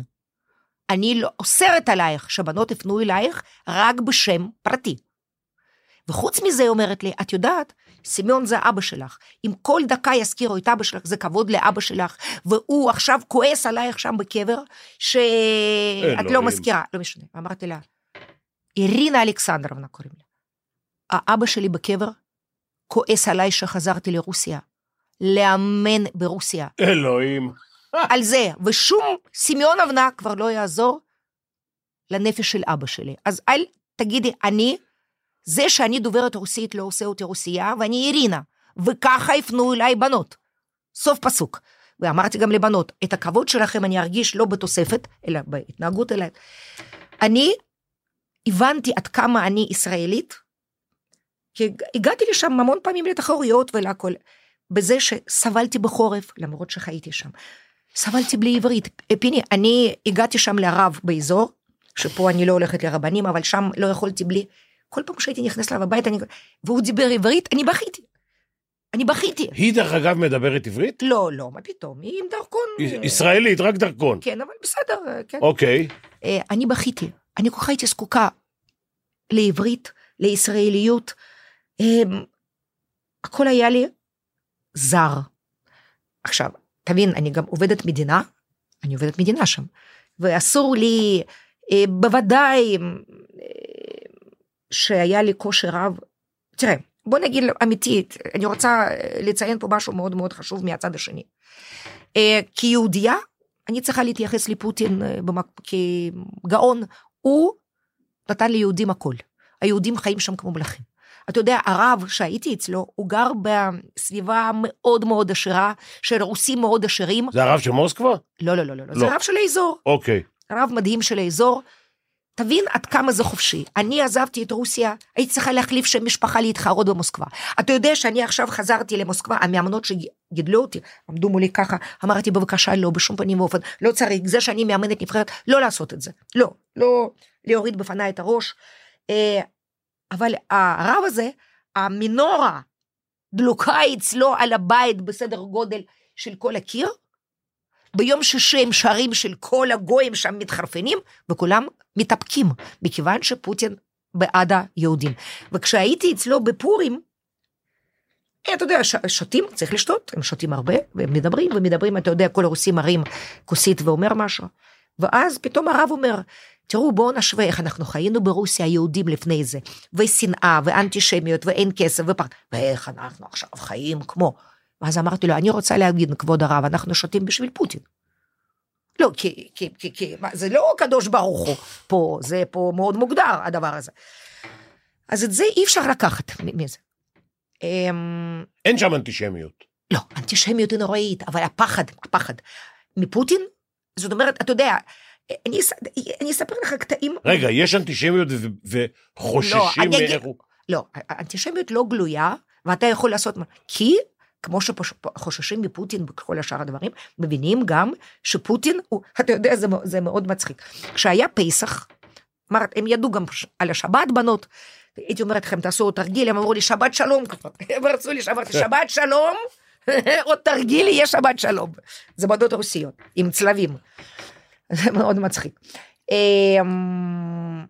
אני לא אוסרת עלייך שבנות יפנו אלייך רק בשם פרטי. וחוץ מזה היא אומרת לי, את יודעת, סמיון זה אבא שלך, אם כל דקה יזכירו את אבא שלך, זה כבוד לאבא שלך, והוא עכשיו כועס עלייך שם בקבר, שאת לא. מזכירה, לא משנה. אמרתי לה, אירינה אלכסנדרבנה קוראים לה. האבא שלי בקבר כועס עליי שחזרתי לרוסיה, לאמן ברוסיה. אלוהים. על זה, ושום סמיונובנה כבר לא יעזור לנפש של אבא שלי. אז אל תגידי, אני, זה שאני דוברת רוסית לא עושה אותי רוסייה, ואני אירינה, וככה יפנו אליי בנות. סוף פסוק. ואמרתי גם לבנות, את הכבוד שלכם אני ארגיש לא בתוספת, אלא בהתנהגות אליי. אני הבנתי עד כמה אני ישראלית, כי הגעתי לשם המון פעמים לתחרויות ולהכל, בזה שסבלתי בחורף, למרות שחייתי שם. סבלתי בלי עברית. פיני, אני הגעתי שם לרב באזור, שפה אני לא הולכת לרבנים, אבל שם לא יכולתי בלי. כל פעם שהייתי נכנסת אליו הביתה, אני... והוא דיבר עברית, אני בכיתי. אני בכיתי. היא דרך אגב מדברת עברית? לא, לא, מה פתאום, היא עם דרכון. ישראלית, רק דרכון. כן, אבל בסדר, כן. אוקיי. אה, אני בכיתי. אני כל כך הייתי זקוקה לעברית, לישראליות. אה, הכל היה לי זר. עכשיו, תבין, אני גם עובדת מדינה, אני עובדת מדינה שם, ואסור לי, אה, בוודאי, אה, שהיה לי קושי רב. תראה, בוא נגיד אמיתית, אני רוצה אה, לציין פה משהו מאוד מאוד חשוב מהצד השני. אה, כיהודייה, אני צריכה להתייחס לפוטין אה, במק- כגאון, הוא נתן ליהודים הכל. היהודים חיים שם כמו מלכים. אתה יודע, הרב שהייתי אצלו, הוא גר בסביבה מאוד מאוד עשירה, של רוסים מאוד עשירים. זה הרב של מוסקבה? לא, לא, לא, לא, לא. לא. זה רב של האזור. אוקיי. רב מדהים של האזור. תבין עד כמה זה חופשי. אני עזבתי את רוסיה, הייתי צריכה להחליף שם משפחה להתחרות במוסקבה. אתה יודע שאני עכשיו חזרתי למוסקבה, המאמנות שגידלו אותי עמדו מולי ככה, אמרתי בבקשה לא, בשום פנים ואופן, לא צריך, זה שאני מאמנת נבחרת, לא לעשות את זה. לא, לא להוריד בפניי את הראש. אה, אבל הרב הזה, המנורה דלוקה אצלו על הבית בסדר גודל של כל הקיר, ביום שישי הם שרים של כל הגויים שם מתחרפנים, וכולם מתאפקים, מכיוון שפוטין בעד היהודים. וכשהייתי אצלו בפורים, אה, אתה יודע, ש- שותים, צריך לשתות, הם שותים הרבה, והם מדברים ומדברים, אתה יודע, כל הרוסים מרים כוסית ואומר משהו. ואז פתאום הרב אומר, תראו, בואו נשווה איך אנחנו חיינו ברוסיה, היהודים לפני זה, ושנאה, ואנטישמיות, ואין כסף, ופחד, ואיך אנחנו עכשיו חיים כמו. ואז אמרתי לו, אני רוצה להגיד, כבוד הרב, אנחנו שותים בשביל פוטין. לא, כי, כי, כי, כי, מה, זה לא קדוש ברוך הוא פה, זה פה מאוד מוגדר, הדבר הזה. אז את זה אי אפשר לקחת מזה. אמ, אין שם אנטישמיות. לא, אנטישמיות היא נוראית, אבל הפחד, הפחד מפוטין, זאת אומרת, אתה יודע, אני, אני אספר לך קטעים. רגע, יש אנטישמיות ו- לא, וחוששים אני מאיך הוא... לא, האנטישמיות לא גלויה, ואתה יכול לעשות, מה- כי כמו שחוששים מפוטין וכל השאר הדברים, מבינים גם שפוטין הוא, אתה יודע, זה, זה מאוד מצחיק. כשהיה פסח, אמרת, הם ידעו גם על השבת בנות, הייתי אומרת לכם, תעשו עוד תרגיל, הם אמרו לי, שבת שלום, כבר. הם רצו לי, אמרתי, שבת שלום, עוד תרגיל, יהיה שבת שלום. זה בנות רוסיות, עם צלבים. זה מאוד מצחיק. אמ,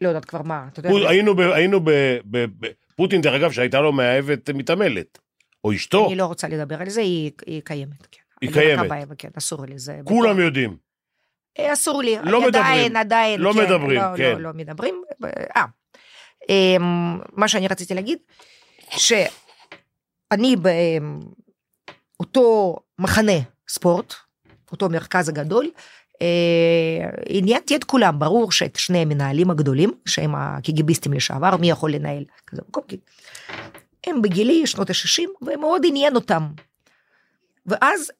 לא יודעת כבר מה, אתה יודע. היינו ב... היינו ב... ב- ב- פוטין, דרך אגב, שהייתה לו מאהבת מתעמלת. או אשתו. אני לא רוצה לדבר על זה, היא היא קיימת, כן. היא לא קיימת. מקווה, כן, אסור לי, זה... כולם יודעים. אה, אסור לי. לא עדיין, מדברים. עדיין. לא כן, מדברים, לא, כן. לא, לא מדברים. אה, אמ, מה שאני רציתי להגיד, שאני באותו מחנה ספורט, אותו מרכז הגדול, אה, עניינתי את כולם, ברור שאת שני המנהלים הגדולים, שהם הקיגיביסטים לשעבר, מי יכול לנהל כזה מקום, הם בגילי שנות ה-60, ומאוד עניין אותם. ואז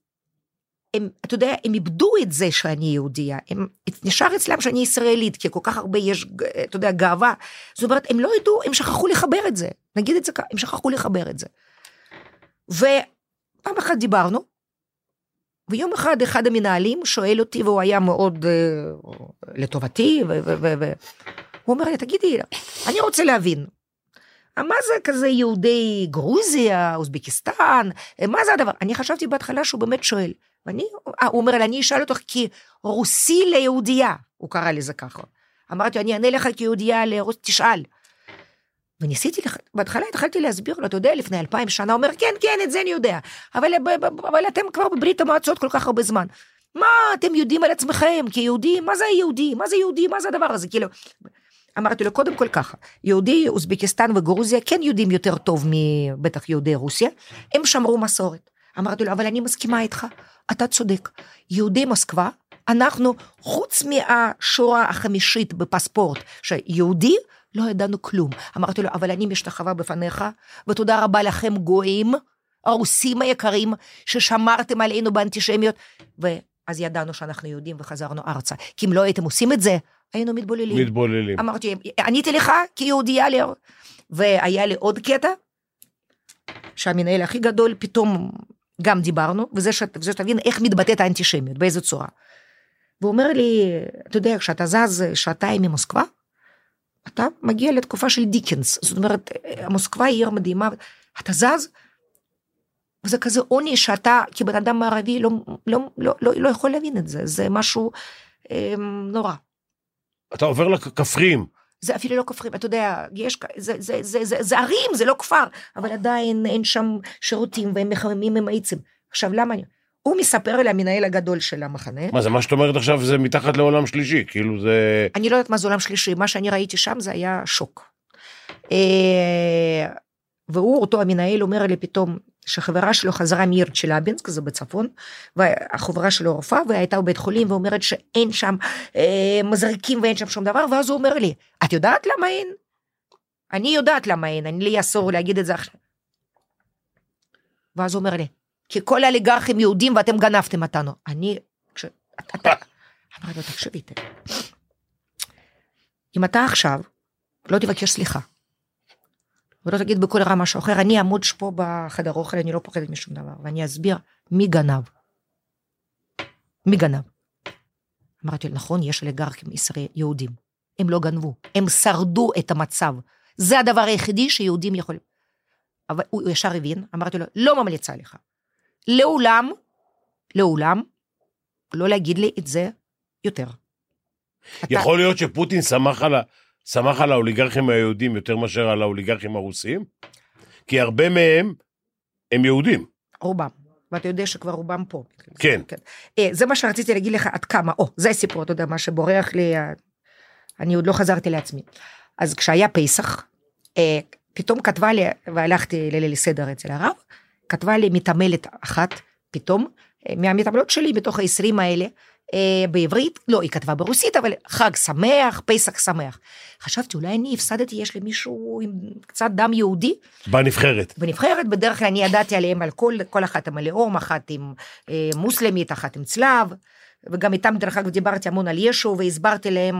הם, אתה יודע, הם איבדו את זה שאני יהודייה, הם, נשאר אצלם שאני ישראלית, כי כל כך הרבה יש, אתה יודע, גאווה. זאת אומרת, הם לא ידעו, הם שכחו לחבר את זה, נגיד את זה ככה, הם שכחו לחבר את זה. ופעם אחת דיברנו, ויום אחד אחד המנהלים שואל אותי, והוא היה מאוד uh, לטובתי, והוא אומר לי, תגידי, אני רוצה להבין, מה זה כזה יהודי גרוזיה, אוזבקיסטן, מה זה הדבר? אני חשבתי בהתחלה שהוא באמת שואל. ואני, אה, הוא אומר אני אשאל אותך כרוסי ליהודייה, הוא קרא לזה ככה. אמרתי, אני אענה לך כיהודייה לרוס, תשאל. וניסיתי, בהתחלה התחלתי להסביר לו, אתה יודע, לפני אלפיים שנה, הוא אומר, כן, כן, את זה אני יודע, אבל, ב- אבל אתם כבר בברית המועצות כל כך הרבה זמן. מה אתם יודעים על עצמכם כיהודים? מה זה יהודי? מה זה יהודי? מה זה הדבר הזה? כאילו, אמרתי לו, קודם כל ככה, יהודי אוזבקיסטן וגרוזיה כן יודעים יותר טוב מבטח יהודי רוסיה, הם שמרו מסורת. אמרתי לו, אבל אני מסכימה איתך, אתה צודק. יהודי מוסקבה, אנחנו, חוץ מהשורה החמישית בפספורט, שיהודי, לא ידענו כלום. אמרתי לו, אבל אני משתחווה בפניך, ותודה רבה לכם גויים, הרוסים היקרים, ששמרתם עלינו באנטישמיות, ואז ידענו שאנחנו יהודים וחזרנו ארצה. כי אם לא הייתם עושים את זה, היינו מתבוללים. מתבוללים. אמרתי, עניתי לך כיהודייה לי, והיה לי עוד קטע, שהמנהל הכי גדול, פתאום גם דיברנו, וזה, ש... וזה שתבין איך מתבטאת האנטישמיות, באיזה צורה. והוא אומר לי, אתה יודע, כשאתה זז שעתיים ממוסקבה, אתה מגיע לתקופה של דיקנס, זאת אומרת, מוסקבה היא עיר מדהימה, אתה זז, וזה כזה עוני שאתה כבן אדם מערבי לא, לא, לא, לא, לא יכול להבין את זה, זה משהו אה, נורא. אתה עובר לכפריים. זה אפילו לא כפרים, אתה יודע, יש, זה, זה, זה, זה, זה ערים, זה לא כפר, אבל עדיין אין שם שירותים והם מחממים עם העצים. עכשיו, למה אני... הוא מספר לי, המנהל הגדול של המחנה, מה זה, מה שאת אומרת עכשיו זה מתחת לעולם שלישי, כאילו זה... אני לא יודעת מה זה עולם שלישי, מה שאני ראיתי שם זה היה שוק. והוא, אותו המנהל, אומר לי פתאום, שחברה שלו חזרה מעיר צ'לאבינסק, זה בצפון, והחברה שלו רופאה, והייתה בבית חולים, ואומרת שאין שם אה, מזריקים ואין שם שום דבר, ואז הוא אומר לי, את יודעת למה אין? אני יודעת למה אין, אני לי אסור להגיד את זה עכשיו. ואז הוא אומר לי, כי כל האליגרכים יהודים ואתם גנבתם אותנו. אני, כש... אתה... אמרתי לו, תקשיבי. אם אתה עכשיו לא תבקש סליחה, ולא תגיד בקול רע משהו אחר, אני אעמוד פה בחדר אוכל, אני לא פוחדת משום דבר, ואני אסביר מי גנב. מי גנב? אמרתי נכון, יש אליגרכים ישראל, יהודים. הם לא גנבו, הם שרדו את המצב. זה הדבר היחידי שיהודים יכולים. אבל הוא ישר הבין, אמרתי לו, לא ממליצה לך. לעולם, לעולם, לא להגיד לי את זה יותר. אתה- יכול להיות שפוטין שמח על, שמח על האוליגרכים היהודים יותר מאשר על האוליגרכים הרוסים? כי הרבה מהם הם יהודים. רובם. ואתה יודע שכבר רובם פה. כן. אה, זה מה שרציתי להגיד לך עד כמה, או, זה הסיפור, אתה יודע, מה שבורח לי, אה, אני עוד לא חזרתי לעצמי. אז כשהיה פסח, אה, פתאום כתבה לי, והלכתי לליל סדר אצל הרב, כתבה לי מתעמלת אחת, פתאום, אה, מהמתעמלות שלי, בתוך ה-20 האלה, בעברית, לא, היא כתבה ברוסית, אבל חג שמח, פסח שמח. חשבתי, אולי אני הפסדתי, יש למישהו עם קצת דם יהודי, בנבחרת. בנבחרת, בדרך כלל אני ידעתי עליהם על כל, כל אחת עם הלאום, אחת עם אה, מוסלמית, אחת עם צלב, וגם איתם, דרך אגב, דיברתי המון על ישו, והסברתי להם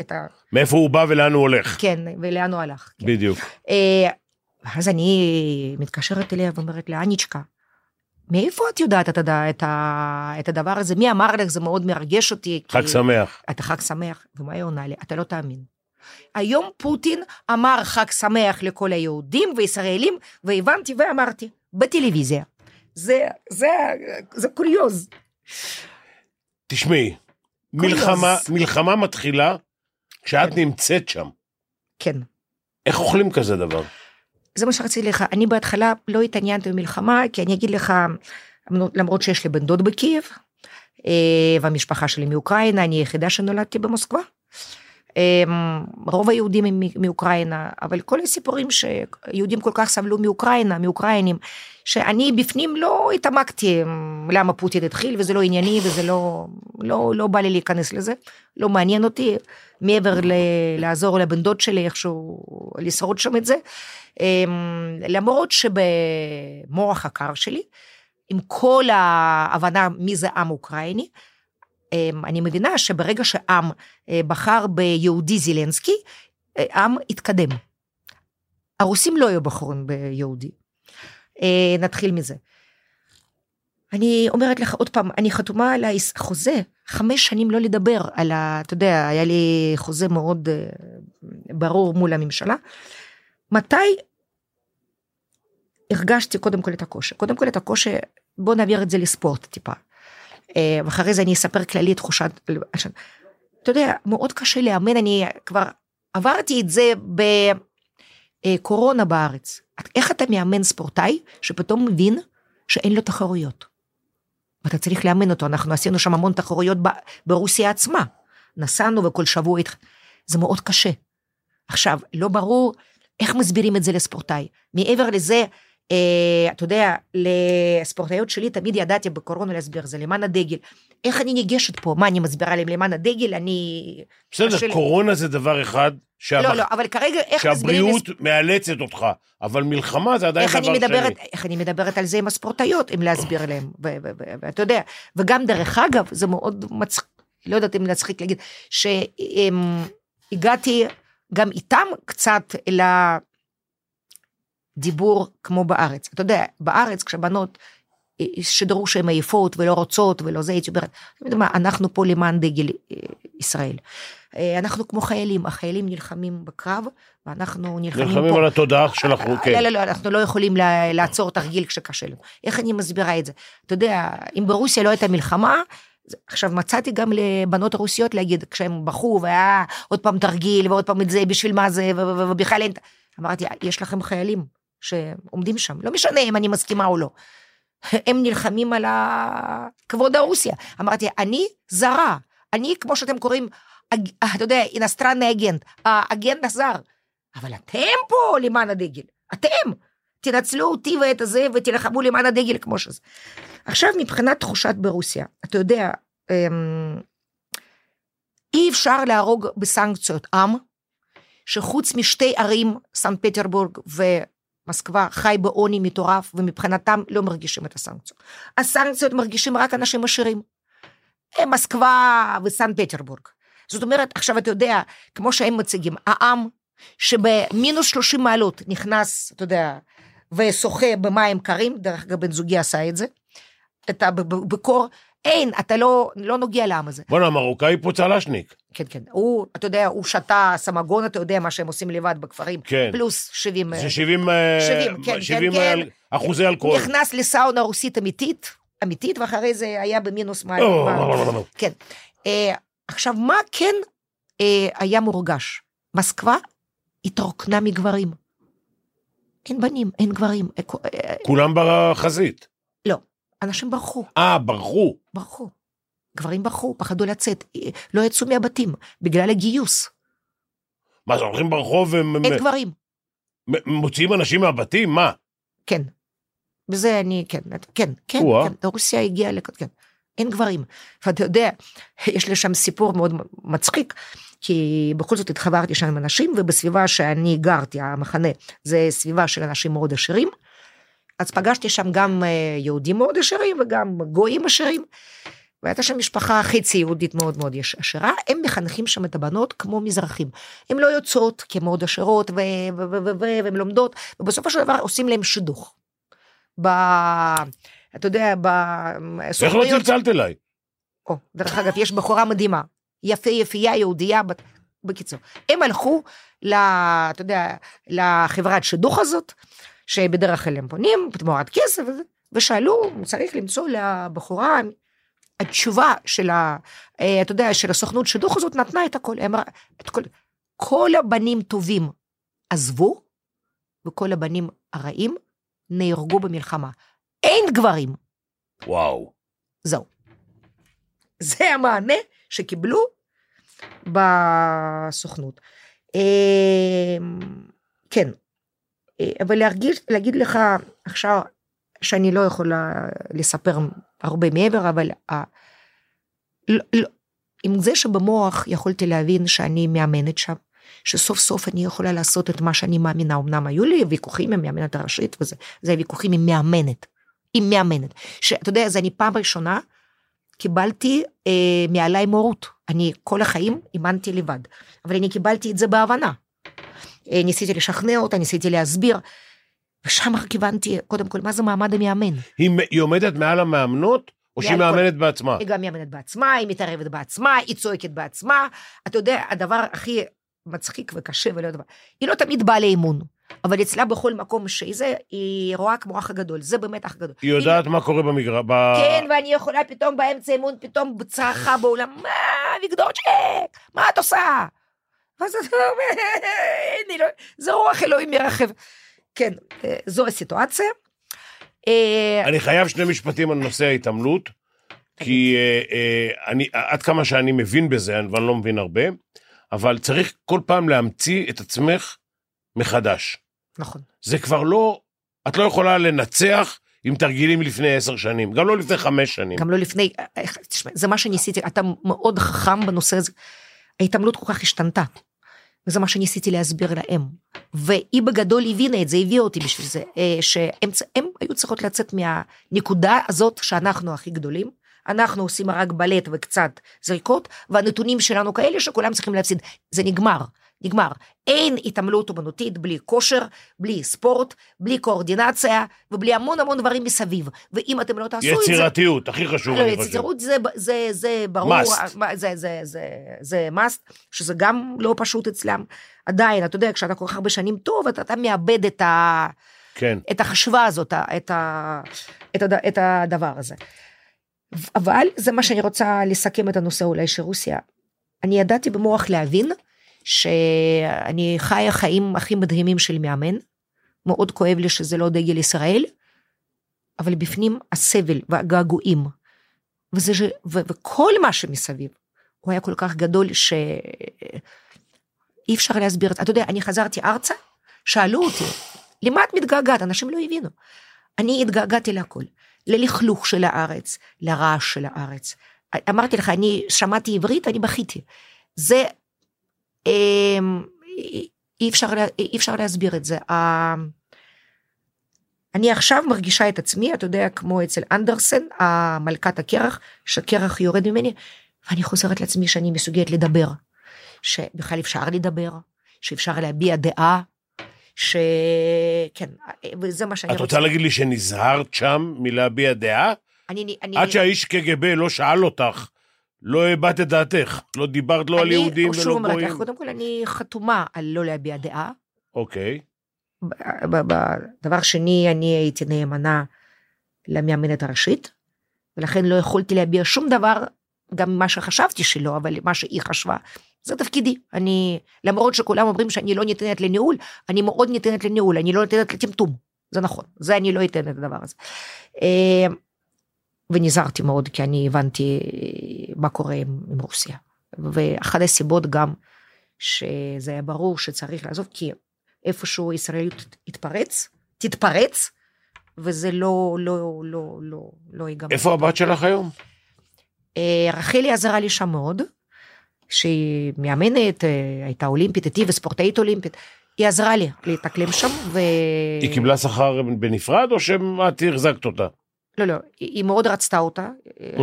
את ה... מאיפה הוא בא ולאן הוא הולך. כן, ולאן הוא הלך. כן. בדיוק. אה, ואז אני מתקשרת אליה ואומרת לה, אניצ'קה, מאיפה את יודעת את. את, ה... את הדבר הזה? מי אמר לך? זה מאוד מרגש אותי. חג כי... שמח. אתה חג שמח? ומה היא עונה לי? אתה לא תאמין. היום פוטין אמר חג שמח לכל היהודים וישראלים, והבנתי ואמרתי, בטלוויזיה. זה, זה, זה קוריוז. תשמעי, מלחמה. מלחמה מתחילה כשאת כן. נמצאת שם. כן. איך אוכלים כזה דבר? זה מה שרציתי לך, אני בהתחלה לא התעניינתי במלחמה, כי אני אגיד לך, למרות שיש לי בן דוד בקייב, אה, והמשפחה שלי מאוקראינה, אני היחידה שנולדתי במוסקבה. אה, רוב היהודים הם מאוקראינה, אבל כל הסיפורים שיהודים כל כך סבלו מאוקראינה, מאוקראינים, שאני בפנים לא התעמקתי למה פוטין התחיל, וזה לא ענייני, וזה לא, לא, לא בא לי להיכנס לזה, לא מעניין אותי, מעבר ל- לעזור לבן דוד שלי איכשהו לשרוד שם את זה. אמ, למרות שבמוח הקר שלי, עם כל ההבנה מי זה עם אוקראיני, אמ, אני מבינה שברגע שעם אה, בחר ביהודי זילנסקי, אה, עם התקדם. הרוסים לא היו בחורים ביהודי. אה, נתחיל מזה. אני אומרת לך עוד פעם, אני חתומה על החוזה, חמש שנים לא לדבר על ה... אתה יודע, היה לי חוזה מאוד אה, ברור מול הממשלה. מתי הרגשתי קודם כל את הקושי? קודם כל את הקושי, בוא נעביר את זה לספורט טיפה. אה, ואחרי זה אני אספר כללי תחושת... אתה יודע, מאוד קשה לאמן, אני כבר עברתי את זה בקורונה בארץ. איך אתה מאמן ספורטאי שפתאום מבין שאין לו תחרויות? ואתה צריך לאמן אותו, אנחנו עשינו שם המון תחרויות ברוסיה עצמה. נסענו וכל שבוע, זה מאוד קשה. עכשיו, לא ברור איך מסבירים את זה לספורטאי. מעבר לזה, אה, אתה יודע, לספורטאיות שלי תמיד ידעתי בקורונה להסביר זה למען הדגל. איך אני ניגשת פה? מה, אני מסבירה להם למען הדגל? אני... בסדר, קשה. קורונה זה דבר אחד, שהמח- לא, לא, אבל כרגע איך מסבירים... שהבריאות מאלצת אותך, אבל מלחמה זה עדיין דבר אני, שני. מדברת, איך אני מדברת על זה עם הספורטאיות, אם להסביר להם, ואתה יודע, וגם דרך אגב, זה מאוד מצחיק, לא יודעת אם להצחיק להגיד, שהגעתי גם איתם קצת לדיבור כמו בארץ. אתה יודע, בארץ כשבנות אה, שדרו שהן עייפות ולא רוצות ולא זה, הייתי אומרת, "אתם יודעים מה, אנחנו פה למען דגל אה, ישראל. אה, אנחנו כמו חיילים, החיילים נלחמים בקרב, ואנחנו נלחמים פה. נלחמים על התודעה של החוק, לא, כן. לא, לא, אנחנו לא יכולים לעצור תרגיל כשקשה לנו. איך אני מסבירה את זה? אתה יודע, אם ברוסיה לא הייתה מלחמה, עכשיו מצאתי גם לבנות הרוסיות להגיד, כשהם בכו והיה עוד פעם תרגיל ועוד פעם את זה, בשביל מה זה, ובכלל אין... אמרתי, יש לכם חיילים שעומדים שם, לא משנה אם אני מסכימה או לא. הם נלחמים על כבוד הרוסיה. אמרתי, אני זרה, אני, כמו שאתם קוראים, אג- אתה יודע, иностранный агент, האגנט הזר. אבל אתם פה למען הדגל, אתם. תנצחו אותי ואת הזה ותלחמו למען הדגל כמו שזה. עכשיו מבחינת תחושת ברוסיה, אתה יודע, אמ, אי אפשר להרוג בסנקציות עם שחוץ משתי ערים, סנט פטרבורג ומוסקבה, חי בעוני מטורף ומבחינתם לא מרגישים את הסנקציות. הסנקציות מרגישים רק אנשים עשירים. מוסקבה וסנט פטרבורג. זאת אומרת, עכשיו אתה יודע, כמו שהם מציגים, העם שבמינוס 30 מעלות נכנס, אתה יודע, ושוחה במים קרים, דרך אגב בן זוגי עשה את זה, אתה בקור, אין, אתה לא, לא נוגע לעם הזה. בואנה, המרוקאי פה צלשניק. כן, כן, הוא, אתה יודע, הוא שתה סמגון, אתה יודע מה שהם עושים לבד בכפרים, כן. פלוס 70, זה 70, אה, 70, כן, 70 כן, כן. אחוזי אלכוהול. נכנס לסאונה רוסית אמיתית, אמיתית, ואחרי זה היה במינוס מים. או, כן. אה, עכשיו, מה כן אה, היה מורגש? מוסקבה התרוקנה מגברים. אין בנים, אין גברים. אה, כו- אה, כולם בחזית. לא, אנשים ברחו, אה, ברחו. ברחו. גברים ברחו, פחדו לצאת, אה, לא יצאו מהבתים, בגלל הגיוס. מה, זה הולכים ברחוב אין ומוציאים גברים. אנשים מהבתים? מה? כן. וזה אני, כן, כן, כן. כן, רוסיה הגיעה לכ... כן. אין גברים. ואתה יודע, יש לי שם סיפור מאוד מצחיק, כי בכל זאת התחברתי שם עם אנשים, ובסביבה שאני גרתי, המחנה, זה סביבה של אנשים מאוד עשירים. אז פגשתי שם גם אה, יהודים מאוד עשירים וגם גויים עשירים. והייתה שם משפחה חצי יהודית מאוד מאוד יש- עשירה, הם מחנכים שם את הבנות כמו מזרחים. הן לא יוצאות כי הן מאוד עשירות והן לומדות, ובסופו של דבר עושים להם שידוך. ב... אתה יודע, איך לא בסוכנויות... צלצלת אליי? או, דרך אגב, יש בחורה מדהימה, יפה יפייה יהודייה, בת- בקיצור. הם הלכו, ל, אתה יודע, לחברת שידוך הזאת, שבדרך כלל הם פונים, תמורת כסף, ושאלו, צריך למצוא לבחורה התשובה של ה... אה, אתה יודע, של הסוכנות שידוך הזאת נתנה את הכל. אמרה, את כל, כל הבנים טובים עזבו, וכל הבנים הרעים נהרגו במלחמה. אין גברים. וואו. זהו. זה המענה שקיבלו בסוכנות. אה, כן, אה, אבל להרגיש, להגיד לך עכשיו שאני לא יכולה לספר הרבה מעבר, אבל ה... לא, לא, עם זה שבמוח יכולתי להבין שאני מאמנת שם, שסוף סוף אני יכולה לעשות את מה שאני מאמינה, אמנם היו לי ויכוחים עם מאמנת הראשית וזה, זה ויכוחים עם מאמנת, עם מאמנת, שאתה יודע, זה אני פעם ראשונה קיבלתי אה, מעליי מורות, אני כל החיים אימנתי לבד, אבל אני קיבלתי את זה בהבנה. אה, ניסיתי לשכנע אותה, ניסיתי להסביר, ושם הבנתי, קודם כל, מה זה מעמד המאמן. היא, היא עומדת מעל המאמנות, או שהיא מעל כל- מאמנת בעצמה? היא גם מאמנת בעצמה, היא מתערבת בעצמה, היא צועקת בעצמה. אתה יודע, הדבר הכי מצחיק וקשה ולא דבר, היא לא תמיד באה לאימון, אבל אצלה בכל מקום שהיא זה, היא רואה כמו אח הגדול, זה באמת אח גדול. היא יודעת מה קורה במגרש. ב... כן, ואני יכולה פתאום באמצע אימון, פתאום צרחה באולם, מה, אביגדורצ'ק, מה את עושה? ואז אתה אומר, לא, זה רוח אלוהים מרחב. כן, אה, זו הסיטואציה. אה, אני חייב שני משפטים על נושא ההתעמלות, כי אה, אני, עד כמה שאני מבין בזה, אבל אני לא מבין הרבה, אבל צריך כל פעם להמציא את עצמך מחדש. נכון. זה כבר לא, את לא יכולה לנצח עם תרגילים לפני עשר שנים, גם לא לפני חמש שנים. גם לא לפני, תשמע, זה מה שניסיתי, אתה מאוד חכם בנושא הזה. ההתעמלות כל כך השתנתה. וזה מה שניסיתי להסביר להם. והיא בגדול הבינה את זה, הביאה אותי בשביל זה, אה, הם היו צריכות לצאת מהנקודה הזאת שאנחנו הכי גדולים. אנחנו עושים רק בלט וקצת זריקות, והנתונים שלנו כאלה שכולם צריכים להפסיד. זה נגמר, נגמר. אין התעמלות אומנותית בלי כושר, בלי ספורט, בלי קואורדינציה, ובלי המון המון דברים מסביב. ואם אתם לא תעשו את זה... יצירתיות, הכי חשוב, לא, אני חושב. יצירות זה, זה, זה ברור, Must. מה- זה, זה, זה, זה must, שזה גם לא פשוט אצלם. עדיין, אתה יודע, כשאתה כל כך הרבה שנים טוב, אתה, אתה מאבד את, ה, כן. את החשבה הזאת, את, ה, את, הד, את הדבר הזה. אבל זה מה שאני רוצה לסכם את הנושא אולי של רוסיה. אני ידעתי במוח להבין שאני חיה חיים הכי מדהימים של מאמן. מאוד כואב לי שזה לא דגל ישראל, אבל בפנים הסבל והגעגועים. וזה, ש- ו, וכל מה שמסביב, הוא היה כל כך גדול שאי אפשר להסביר את זה. אתה יודע, אני חזרתי ארצה, שאלו אותי, למה את מתגעגעת? אנשים לא הבינו. אני התגעגעתי להכל, ללכלוך של הארץ, לרעש של הארץ. אמרתי לך, אני שמעתי עברית, אני בכיתי. זה, אי אפשר, אי אפשר להסביר את זה. אני עכשיו מרגישה את עצמי, אתה יודע, כמו אצל אנדרסן, המלכת הקרח, שקרח יורד ממני, ואני חוזרת לעצמי שאני מסוגלת לדבר. שבכלל אפשר לדבר, שאפשר להביע דעה, שכן, וזה מה שאני את רוצה להגיד לי שנזהרת שם מלהביע דעה? אני, אני, עד שהאיש קג"ב לא שאל אותך, לא הבעת את דעתך, לא דיברת לא על יהודים שוב ולא אומרת לך, גויים. קודם כל אני חתומה על לא להביע דעה. אוקיי. דבר שני, אני הייתי נאמנה למאמנת הראשית, ולכן לא יכולתי להביע שום דבר, גם מה שחשבתי שלא, אבל מה שהיא חשבה. זה תפקידי. אני, למרות שכולם אומרים שאני לא ניתנת לניהול, אני מאוד ניתנת לניהול, אני לא ניתנת לטמטום. זה נכון, זה אני לא אתן את הדבר הזה. ונזהרתי מאוד, כי אני הבנתי מה קורה עם, עם רוסיה. ואחת הסיבות גם, שזה היה ברור שצריך לעזוב, כי איפשהו ישראליות תתפרץ, תתפרץ, וזה לא, לא, לא, לא, לא ייגמר. איפה הבת שלך היום? אה, רחלי עזרה לי שם מאוד, שהיא מאמנת, אה, הייתה אולימפית איתי וספורטאית אולימפית, היא עזרה לי להתאקלם שם, ו... היא קיבלה שכר בנפרד, או שאת החזקת אותה? לא, לא, היא מאוד רצתה אותה, אה.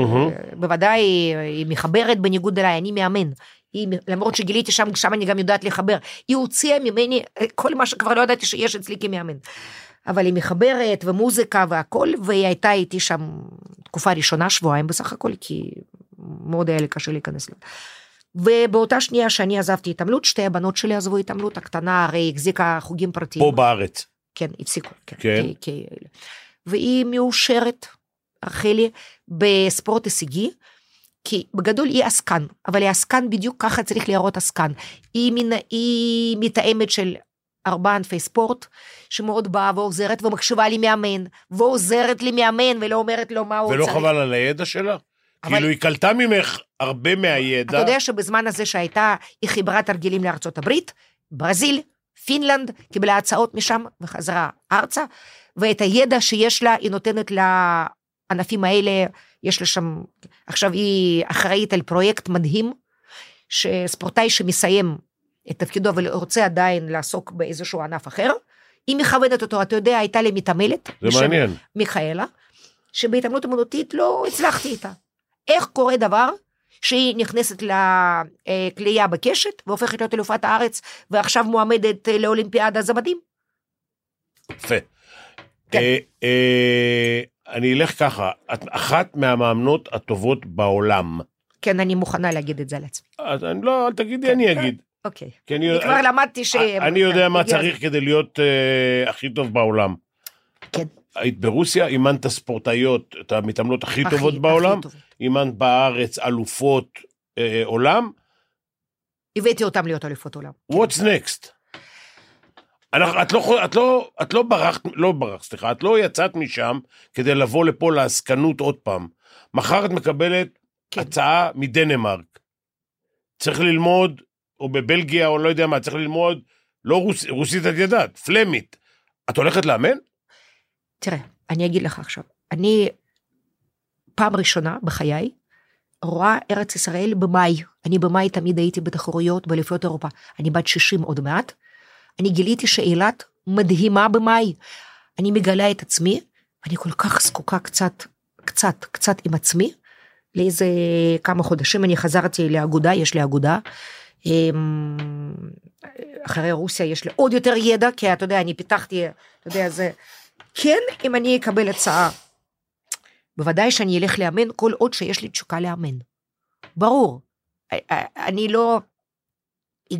בוודאי היא- היא מחברת בניגוד אליי, אני מאמן. היא, למרות שגיליתי שם, שם אני גם יודעת לחבר. היא הוציאה ממני אה, כל מה שכבר לא ידעתי שיש אצלי כמאמן. אבל היא מחברת ומוזיקה והכל, והיא הייתה איתי שם תקופה ראשונה, שבועיים בסך הכל, כי מאוד היה לי קשה להיכנס לזה. ובאותה שנייה שאני עזבתי התעמלות, שתי הבנות שלי עזבו התעמלות, הקטנה הרי החזיקה חוגים פרטיים. פה בארץ. כן, הפסיקו. כן. כן. כי, כי... והיא מאושרת, רחלי, בספורט הישגי, כי בגדול היא עסקן, אבל היא עסקן בדיוק ככה צריך להראות עסקן. היא, מין, היא מתאמת של ארבעה ענפי ספורט, שמאוד באה ועוזרת ומקשיבה לי מאמן, ועוזרת לי מאמן ולא אומרת לו מה הוא ולא צריך. חבל על הידע שלה? אבל- כאילו, היא קלטה ממך הרבה מהידע. אתה יודע שבזמן הזה שהייתה, היא חיברה תרגילים לארצות הברית, ברזיל, פינלנד, קיבלה הצעות משם וחזרה ארצה, ואת הידע שיש לה, היא נותנת לענפים האלה, יש לה שם, עכשיו היא אחראית על פרויקט מדהים, שספורטאי שמסיים את תפקידו אבל רוצה עדיין לעסוק באיזשהו ענף אחר, היא מכוונת אותו, אתה יודע, הייתה לי מתעמלת, זה בשם מעניין. מיכאלה, שבהתעמלות אמנותית לא הצלחתי איתה. איך קורה דבר שהיא נכנסת לכלייה בקשת והופכת להיות אלופת הארץ ועכשיו מועמדת לאולימפיאדה, זה מדהים. יפה. כן. אה, אה, אני אלך ככה, את אחת מהמאמנות הטובות בעולם. כן, אני מוכנה להגיד את זה על עצמי. אז אני לא, אל תגידי, אני אגיד. אוקיי. אני, כבר למדתי ש... אני יודע מה הגיע צריך כדי להיות אה, הכי טוב בעולם. כן. היית ברוסיה, אימנת ספורטאיות, את המתעמלות הכי טובות בעולם. אימנת בארץ אלופות אה, עולם, הבאתי אותם להיות אלופות עולם. what's next? אנחנו, את, לא, את, לא, את לא ברחת, לא ברחת, סליחה, את לא יצאת משם כדי לבוא לפה לעסקנות עוד פעם. מחר את מקבלת כן. הצעה מדנמרק. צריך ללמוד, או בבלגיה, או לא יודע מה, צריך ללמוד, לא רוס, רוסית את ידעת, פלמית. את הולכת לאמן? תראה, אני אגיד לך עכשיו, אני פעם ראשונה בחיי רואה ארץ ישראל במאי. אני במאי תמיד הייתי בתחרויות באליפויות אירופה. אני בת 60 עוד מעט. אני גיליתי שאילת מדהימה במאי. אני מגלה את עצמי, אני כל כך זקוקה קצת, קצת, קצת עם עצמי. לאיזה כמה חודשים אני חזרתי לאגודה, יש לי אגודה. אמ, אחרי רוסיה יש לי עוד יותר ידע, כי אתה יודע, אני פיתחתי, אתה יודע, זה... כן, אם אני אקבל הצעה, בוודאי שאני אלך לאמן כל עוד שיש לי תשוקה לאמן. ברור. אני לא...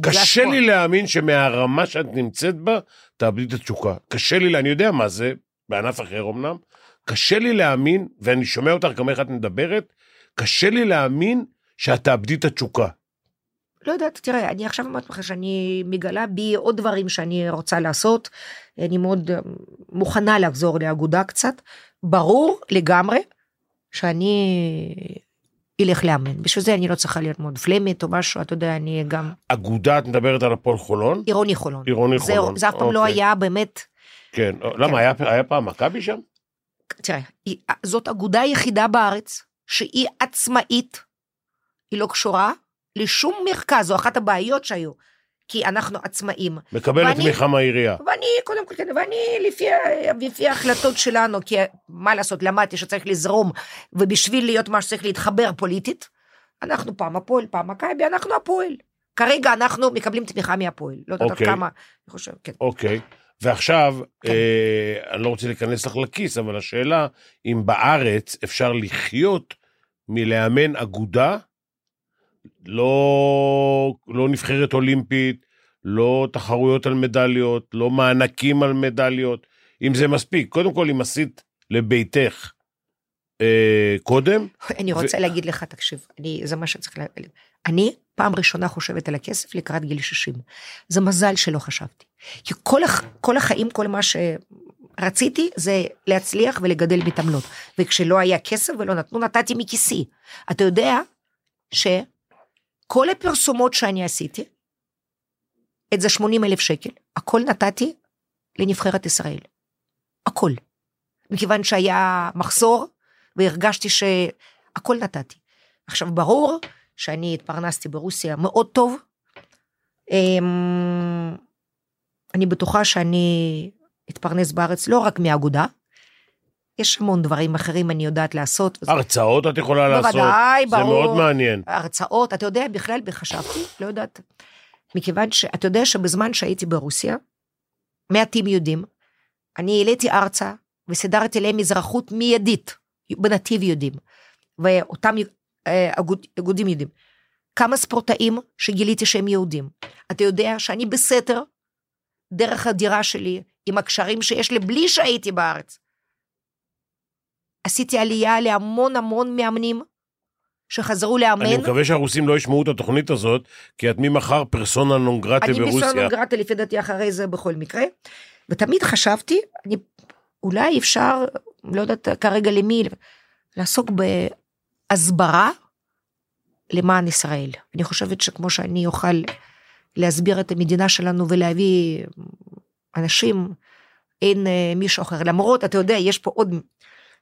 קשה. לי להאמין שמהרמה שאת נמצאת בה, תאבדי את התשוקה. קשה לי, אני יודע מה זה, בענף אחר אמנם, קשה לי להאמין, ואני שומע אותך גם איך את מדברת, קשה לי להאמין שאת תאבדי את התשוקה. לא יודעת, תראה, אני עכשיו אומרת לך שאני מגלה בי עוד דברים שאני רוצה לעשות. אני מאוד אה, מוכנה לחזור לאגודה קצת. ברור לגמרי שאני אלך לאמן. בשביל זה אני לא צריכה ללמוד פלמית או משהו, אתה יודע, אני גם אגודה, את מדברת על הפועל חולון? עירוני חולון. עירוני זה- חולון. זה אף פעם לא אוקיי. היה באמת כן. למה, היה, היה פעם מכבי שם? תראה, זאת אגודה היחידה בארץ שהיא עצמאית, היא לא קשורה לשום מרכז, זו אחת הבעיות שהיו, כי אנחנו עצמאים. מקבלת ואני- תמיכה מהעירייה. ואני, קודם כל, כן, ואני לפי, לפי ההחלטות שלנו, כי מה לעשות, למדתי שצריך לזרום, ובשביל להיות מה שצריך להתחבר פוליטית, אנחנו פעם הפועל, פעם מכבי, אנחנו הפועל. כרגע אנחנו מקבלים תמיכה מהפועל, לא יודעת אוקיי. כמה, אני חושב, כן. אוקיי. ועכשיו, כן. אה, אני לא רוצה להיכנס לך לכיס, אבל השאלה, אם בארץ אפשר לחיות מלאמן אגודה, לא, לא נבחרת אולימפית, לא תחרויות על מדליות, לא מענקים על מדליות, אם זה מספיק. קודם כל, אם עשית לביתך אה, קודם, אני רוצה להגיד לך, תקשיב, אני, זה מה שצריך להגיד. אני פעם ראשונה חושבת על הכסף לקראת גיל 60. זה מזל שלא חשבתי. כי כל, הח, כל החיים, כל מה שרציתי זה להצליח ולגדל מתעמלות. וכשלא היה כסף ולא נתנו, נתתי מכיסי. אתה יודע שכל הפרסומות שאני עשיתי, את זה 80 אלף שקל, הכל נתתי לנבחרת ישראל. הכל. מכיוון שהיה מחסור, והרגשתי שהכל נתתי. עכשיו, ברור שאני התפרנסתי ברוסיה מאוד טוב. אמ, אני בטוחה שאני אתפרנס בארץ לא רק מאגודה, יש המון דברים אחרים אני יודעת לעשות. וזה- הרצאות את יכולה לעשות. בוודאי, זה ברור. מאוד מעניין. הרצאות, אתה יודע, בכלל חשבתי, לא יודעת, מכיוון שאתה יודע שבזמן שהייתי ברוסיה, מעטים יודעים, אני העליתי ארצה וסידרתי להם אזרחות מיידית, בנתיב יודעים, ואותם אה, אגוד, אגודים יודעים. כמה ספורטאים שגיליתי שהם יהודים. אתה יודע שאני בסתר, דרך הדירה שלי, עם הקשרים שיש לי בלי שהייתי בארץ. עשיתי עלייה להמון המון מאמנים שחזרו לאמן. אני מקווה שהרוסים לא ישמעו את התוכנית הזאת, כי את ממחר פרסונה נון גרטה אני ברוסיה. מסוימת גרטה לפי דעתי אחרי זה בכל מקרה. ותמיד חשבתי, אני, אולי אפשר, לא יודעת כרגע למי, לעסוק בהסברה למען ישראל. אני חושבת שכמו שאני אוכל להסביר את המדינה שלנו ולהביא אנשים, אין אה, מישהו אחר. למרות, אתה יודע, יש פה עוד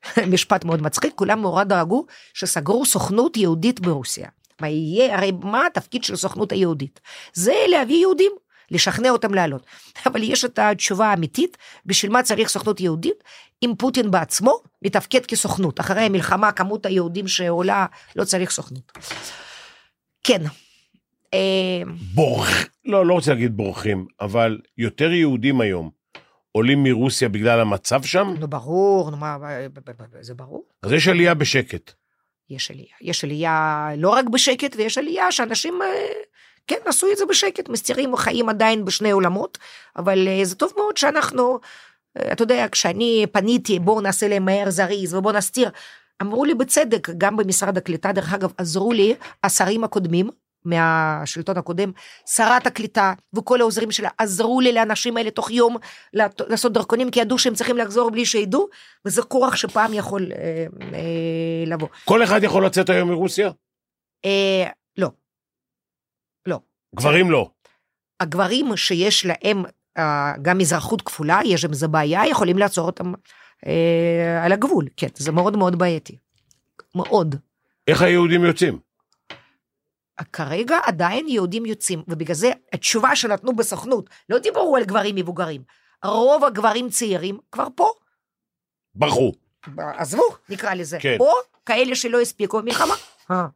משפט מאוד מצחיק, כולם נורא דאגו שסגרו סוכנות יהודית ברוסיה. מה יהיה, הרי מה התפקיד של הסוכנות היהודית? זה להביא יהודים, לשכנע אותם לעלות. אבל יש את התשובה האמיתית, בשביל מה צריך סוכנות יהודית? אם פוטין בעצמו מתפקד כסוכנות. אחרי המלחמה, כמות היהודים שעולה, לא צריך סוכנות. כן. אה, בורח, לא, לא רוצה להגיד בורחים, אבל יותר יהודים היום עולים מרוסיה בגלל המצב שם, נו ברור, נו מה, זה ברור. אז יש עלייה בשקט. יש עלייה. יש עלייה לא רק בשקט, ויש עלייה שאנשים, אה, כן, עשו את זה בשקט, מסתירים חיים עדיין בשני עולמות, אבל אה, זה טוב מאוד שאנחנו, אה, אתה יודע, כשאני פניתי, בואו נעשה להם מהר זריז ובואו נסתיר, אמרו לי בצדק, גם במשרד הקליטה, דרך אגב, עזרו לי השרים הקודמים, מהשלטון הקודם, שרת הקליטה וכל העוזרים שלה עזרו לי לאנשים האלה תוך יום לעשות דרכונים, כי ידעו שהם צריכים לחזור בלי שידעו, וזה כורח שפעם יכול אה, אה, לבוא. כל אחד יכול לצאת היום מרוסיה? אה, לא. לא. גברים לא. הגברים שיש להם אה, גם אזרחות כפולה, יש עם זה בעיה, יכולים לעצור אותם אה, על הגבול. כן, זה מאוד מאוד בעייתי. מאוד. איך היהודים יוצאים? כרגע עדיין יהודים יוצאים, ובגלל זה התשובה שנתנו בסוכנות, לא דיברו על גברים מבוגרים. רוב הגברים צעירים כבר פה. ברחו. עזבו, נקרא לזה. כן. או כאלה שלא הספיקו במלחמה. אה.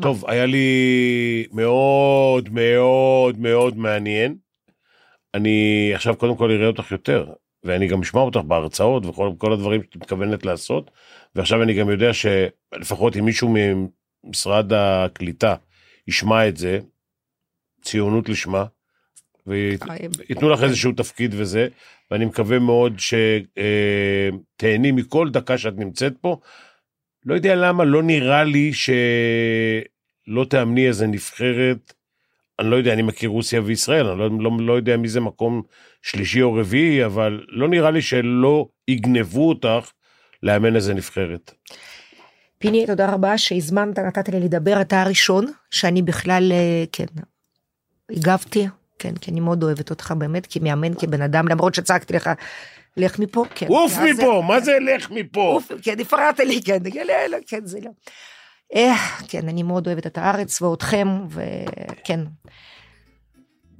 טוב, היה לי מאוד מאוד מאוד מעניין. אני עכשיו קודם כל אראה אותך יותר, ואני גם אשמע אותך בהרצאות וכל כל הדברים שאת מתכוונת לעשות, ועכשיו אני גם יודע שלפחות אם מישהו ממשרד הקליטה ישמע את זה, ציונות לשמה, וייתנו לך איזשהו תפקיד וזה, ואני מקווה מאוד שתהני מכל דקה שאת נמצאת פה. לא יודע למה, לא נראה לי שלא תאמני איזה נבחרת. אני לא יודע, אני מכיר רוסיה וישראל, אני לא, לא, לא יודע מי זה מקום שלישי או רביעי, אבל לא נראה לי שלא יגנבו אותך לאמן איזה נבחרת. פיני, תודה רבה שהזמנת, נתת לי לדבר, אתה הראשון, שאני בכלל, אה, כן, הגבתי, כן, כי אני מאוד אוהבת אותך באמת, כמאמן, כבן אדם, למרות שצעקתי לך, לך מפה, כן. עוף ואז זה- מפה, מה זה לך מפה? עוף, כן, הפרעת לי, כן, כן, זה לא. אה, כן, אני מאוד אוהבת את הארץ ואותכם, וכן.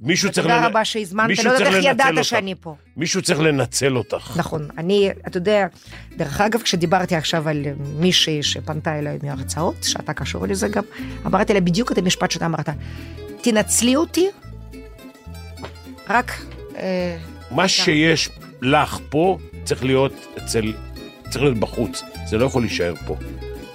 מישהו צריך, תודה לנ- רבה שהזמנת, מישהו לא יודעת איך לנצל ידעת אותך. שאני פה. מישהו צריך לנצל אותך. נכון, אני, אתה יודע, דרך אגב, כשדיברתי עכשיו על מישהי שפנתה אליי מהרצאות, שאתה קשור לזה גם, אמרתי לה בדיוק את המשפט שאתה אמרת, תנצלי אותי, רק... אה, מה שיש לך פה צריך להיות אצל, צריך להיות בחוץ, זה לא יכול להישאר פה.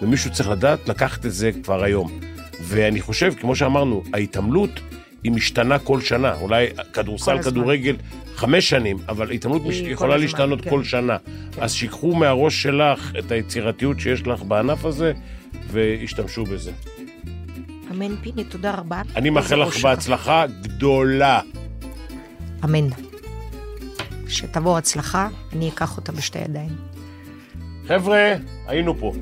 ומישהו צריך לדעת לקחת את זה כבר היום. ואני חושב, כמו שאמרנו, ההתעמלות היא משתנה כל שנה. אולי כדורסל. כדורגל, חמש שנים, אבל התעמלות מש... יכולה הזמן, להשתנות כן. כל שנה. אז שיקחו מהראש שלך את היצירתיות שיש לך בענף הזה, וישתמשו בזה. אמן פיני, תודה רבה. אני מאחל לך. בהצלחה גדולה. אמן. שתבוא הצלחה, אני אקח אותה בשתי ידיים. חבר'ה, היינו פה.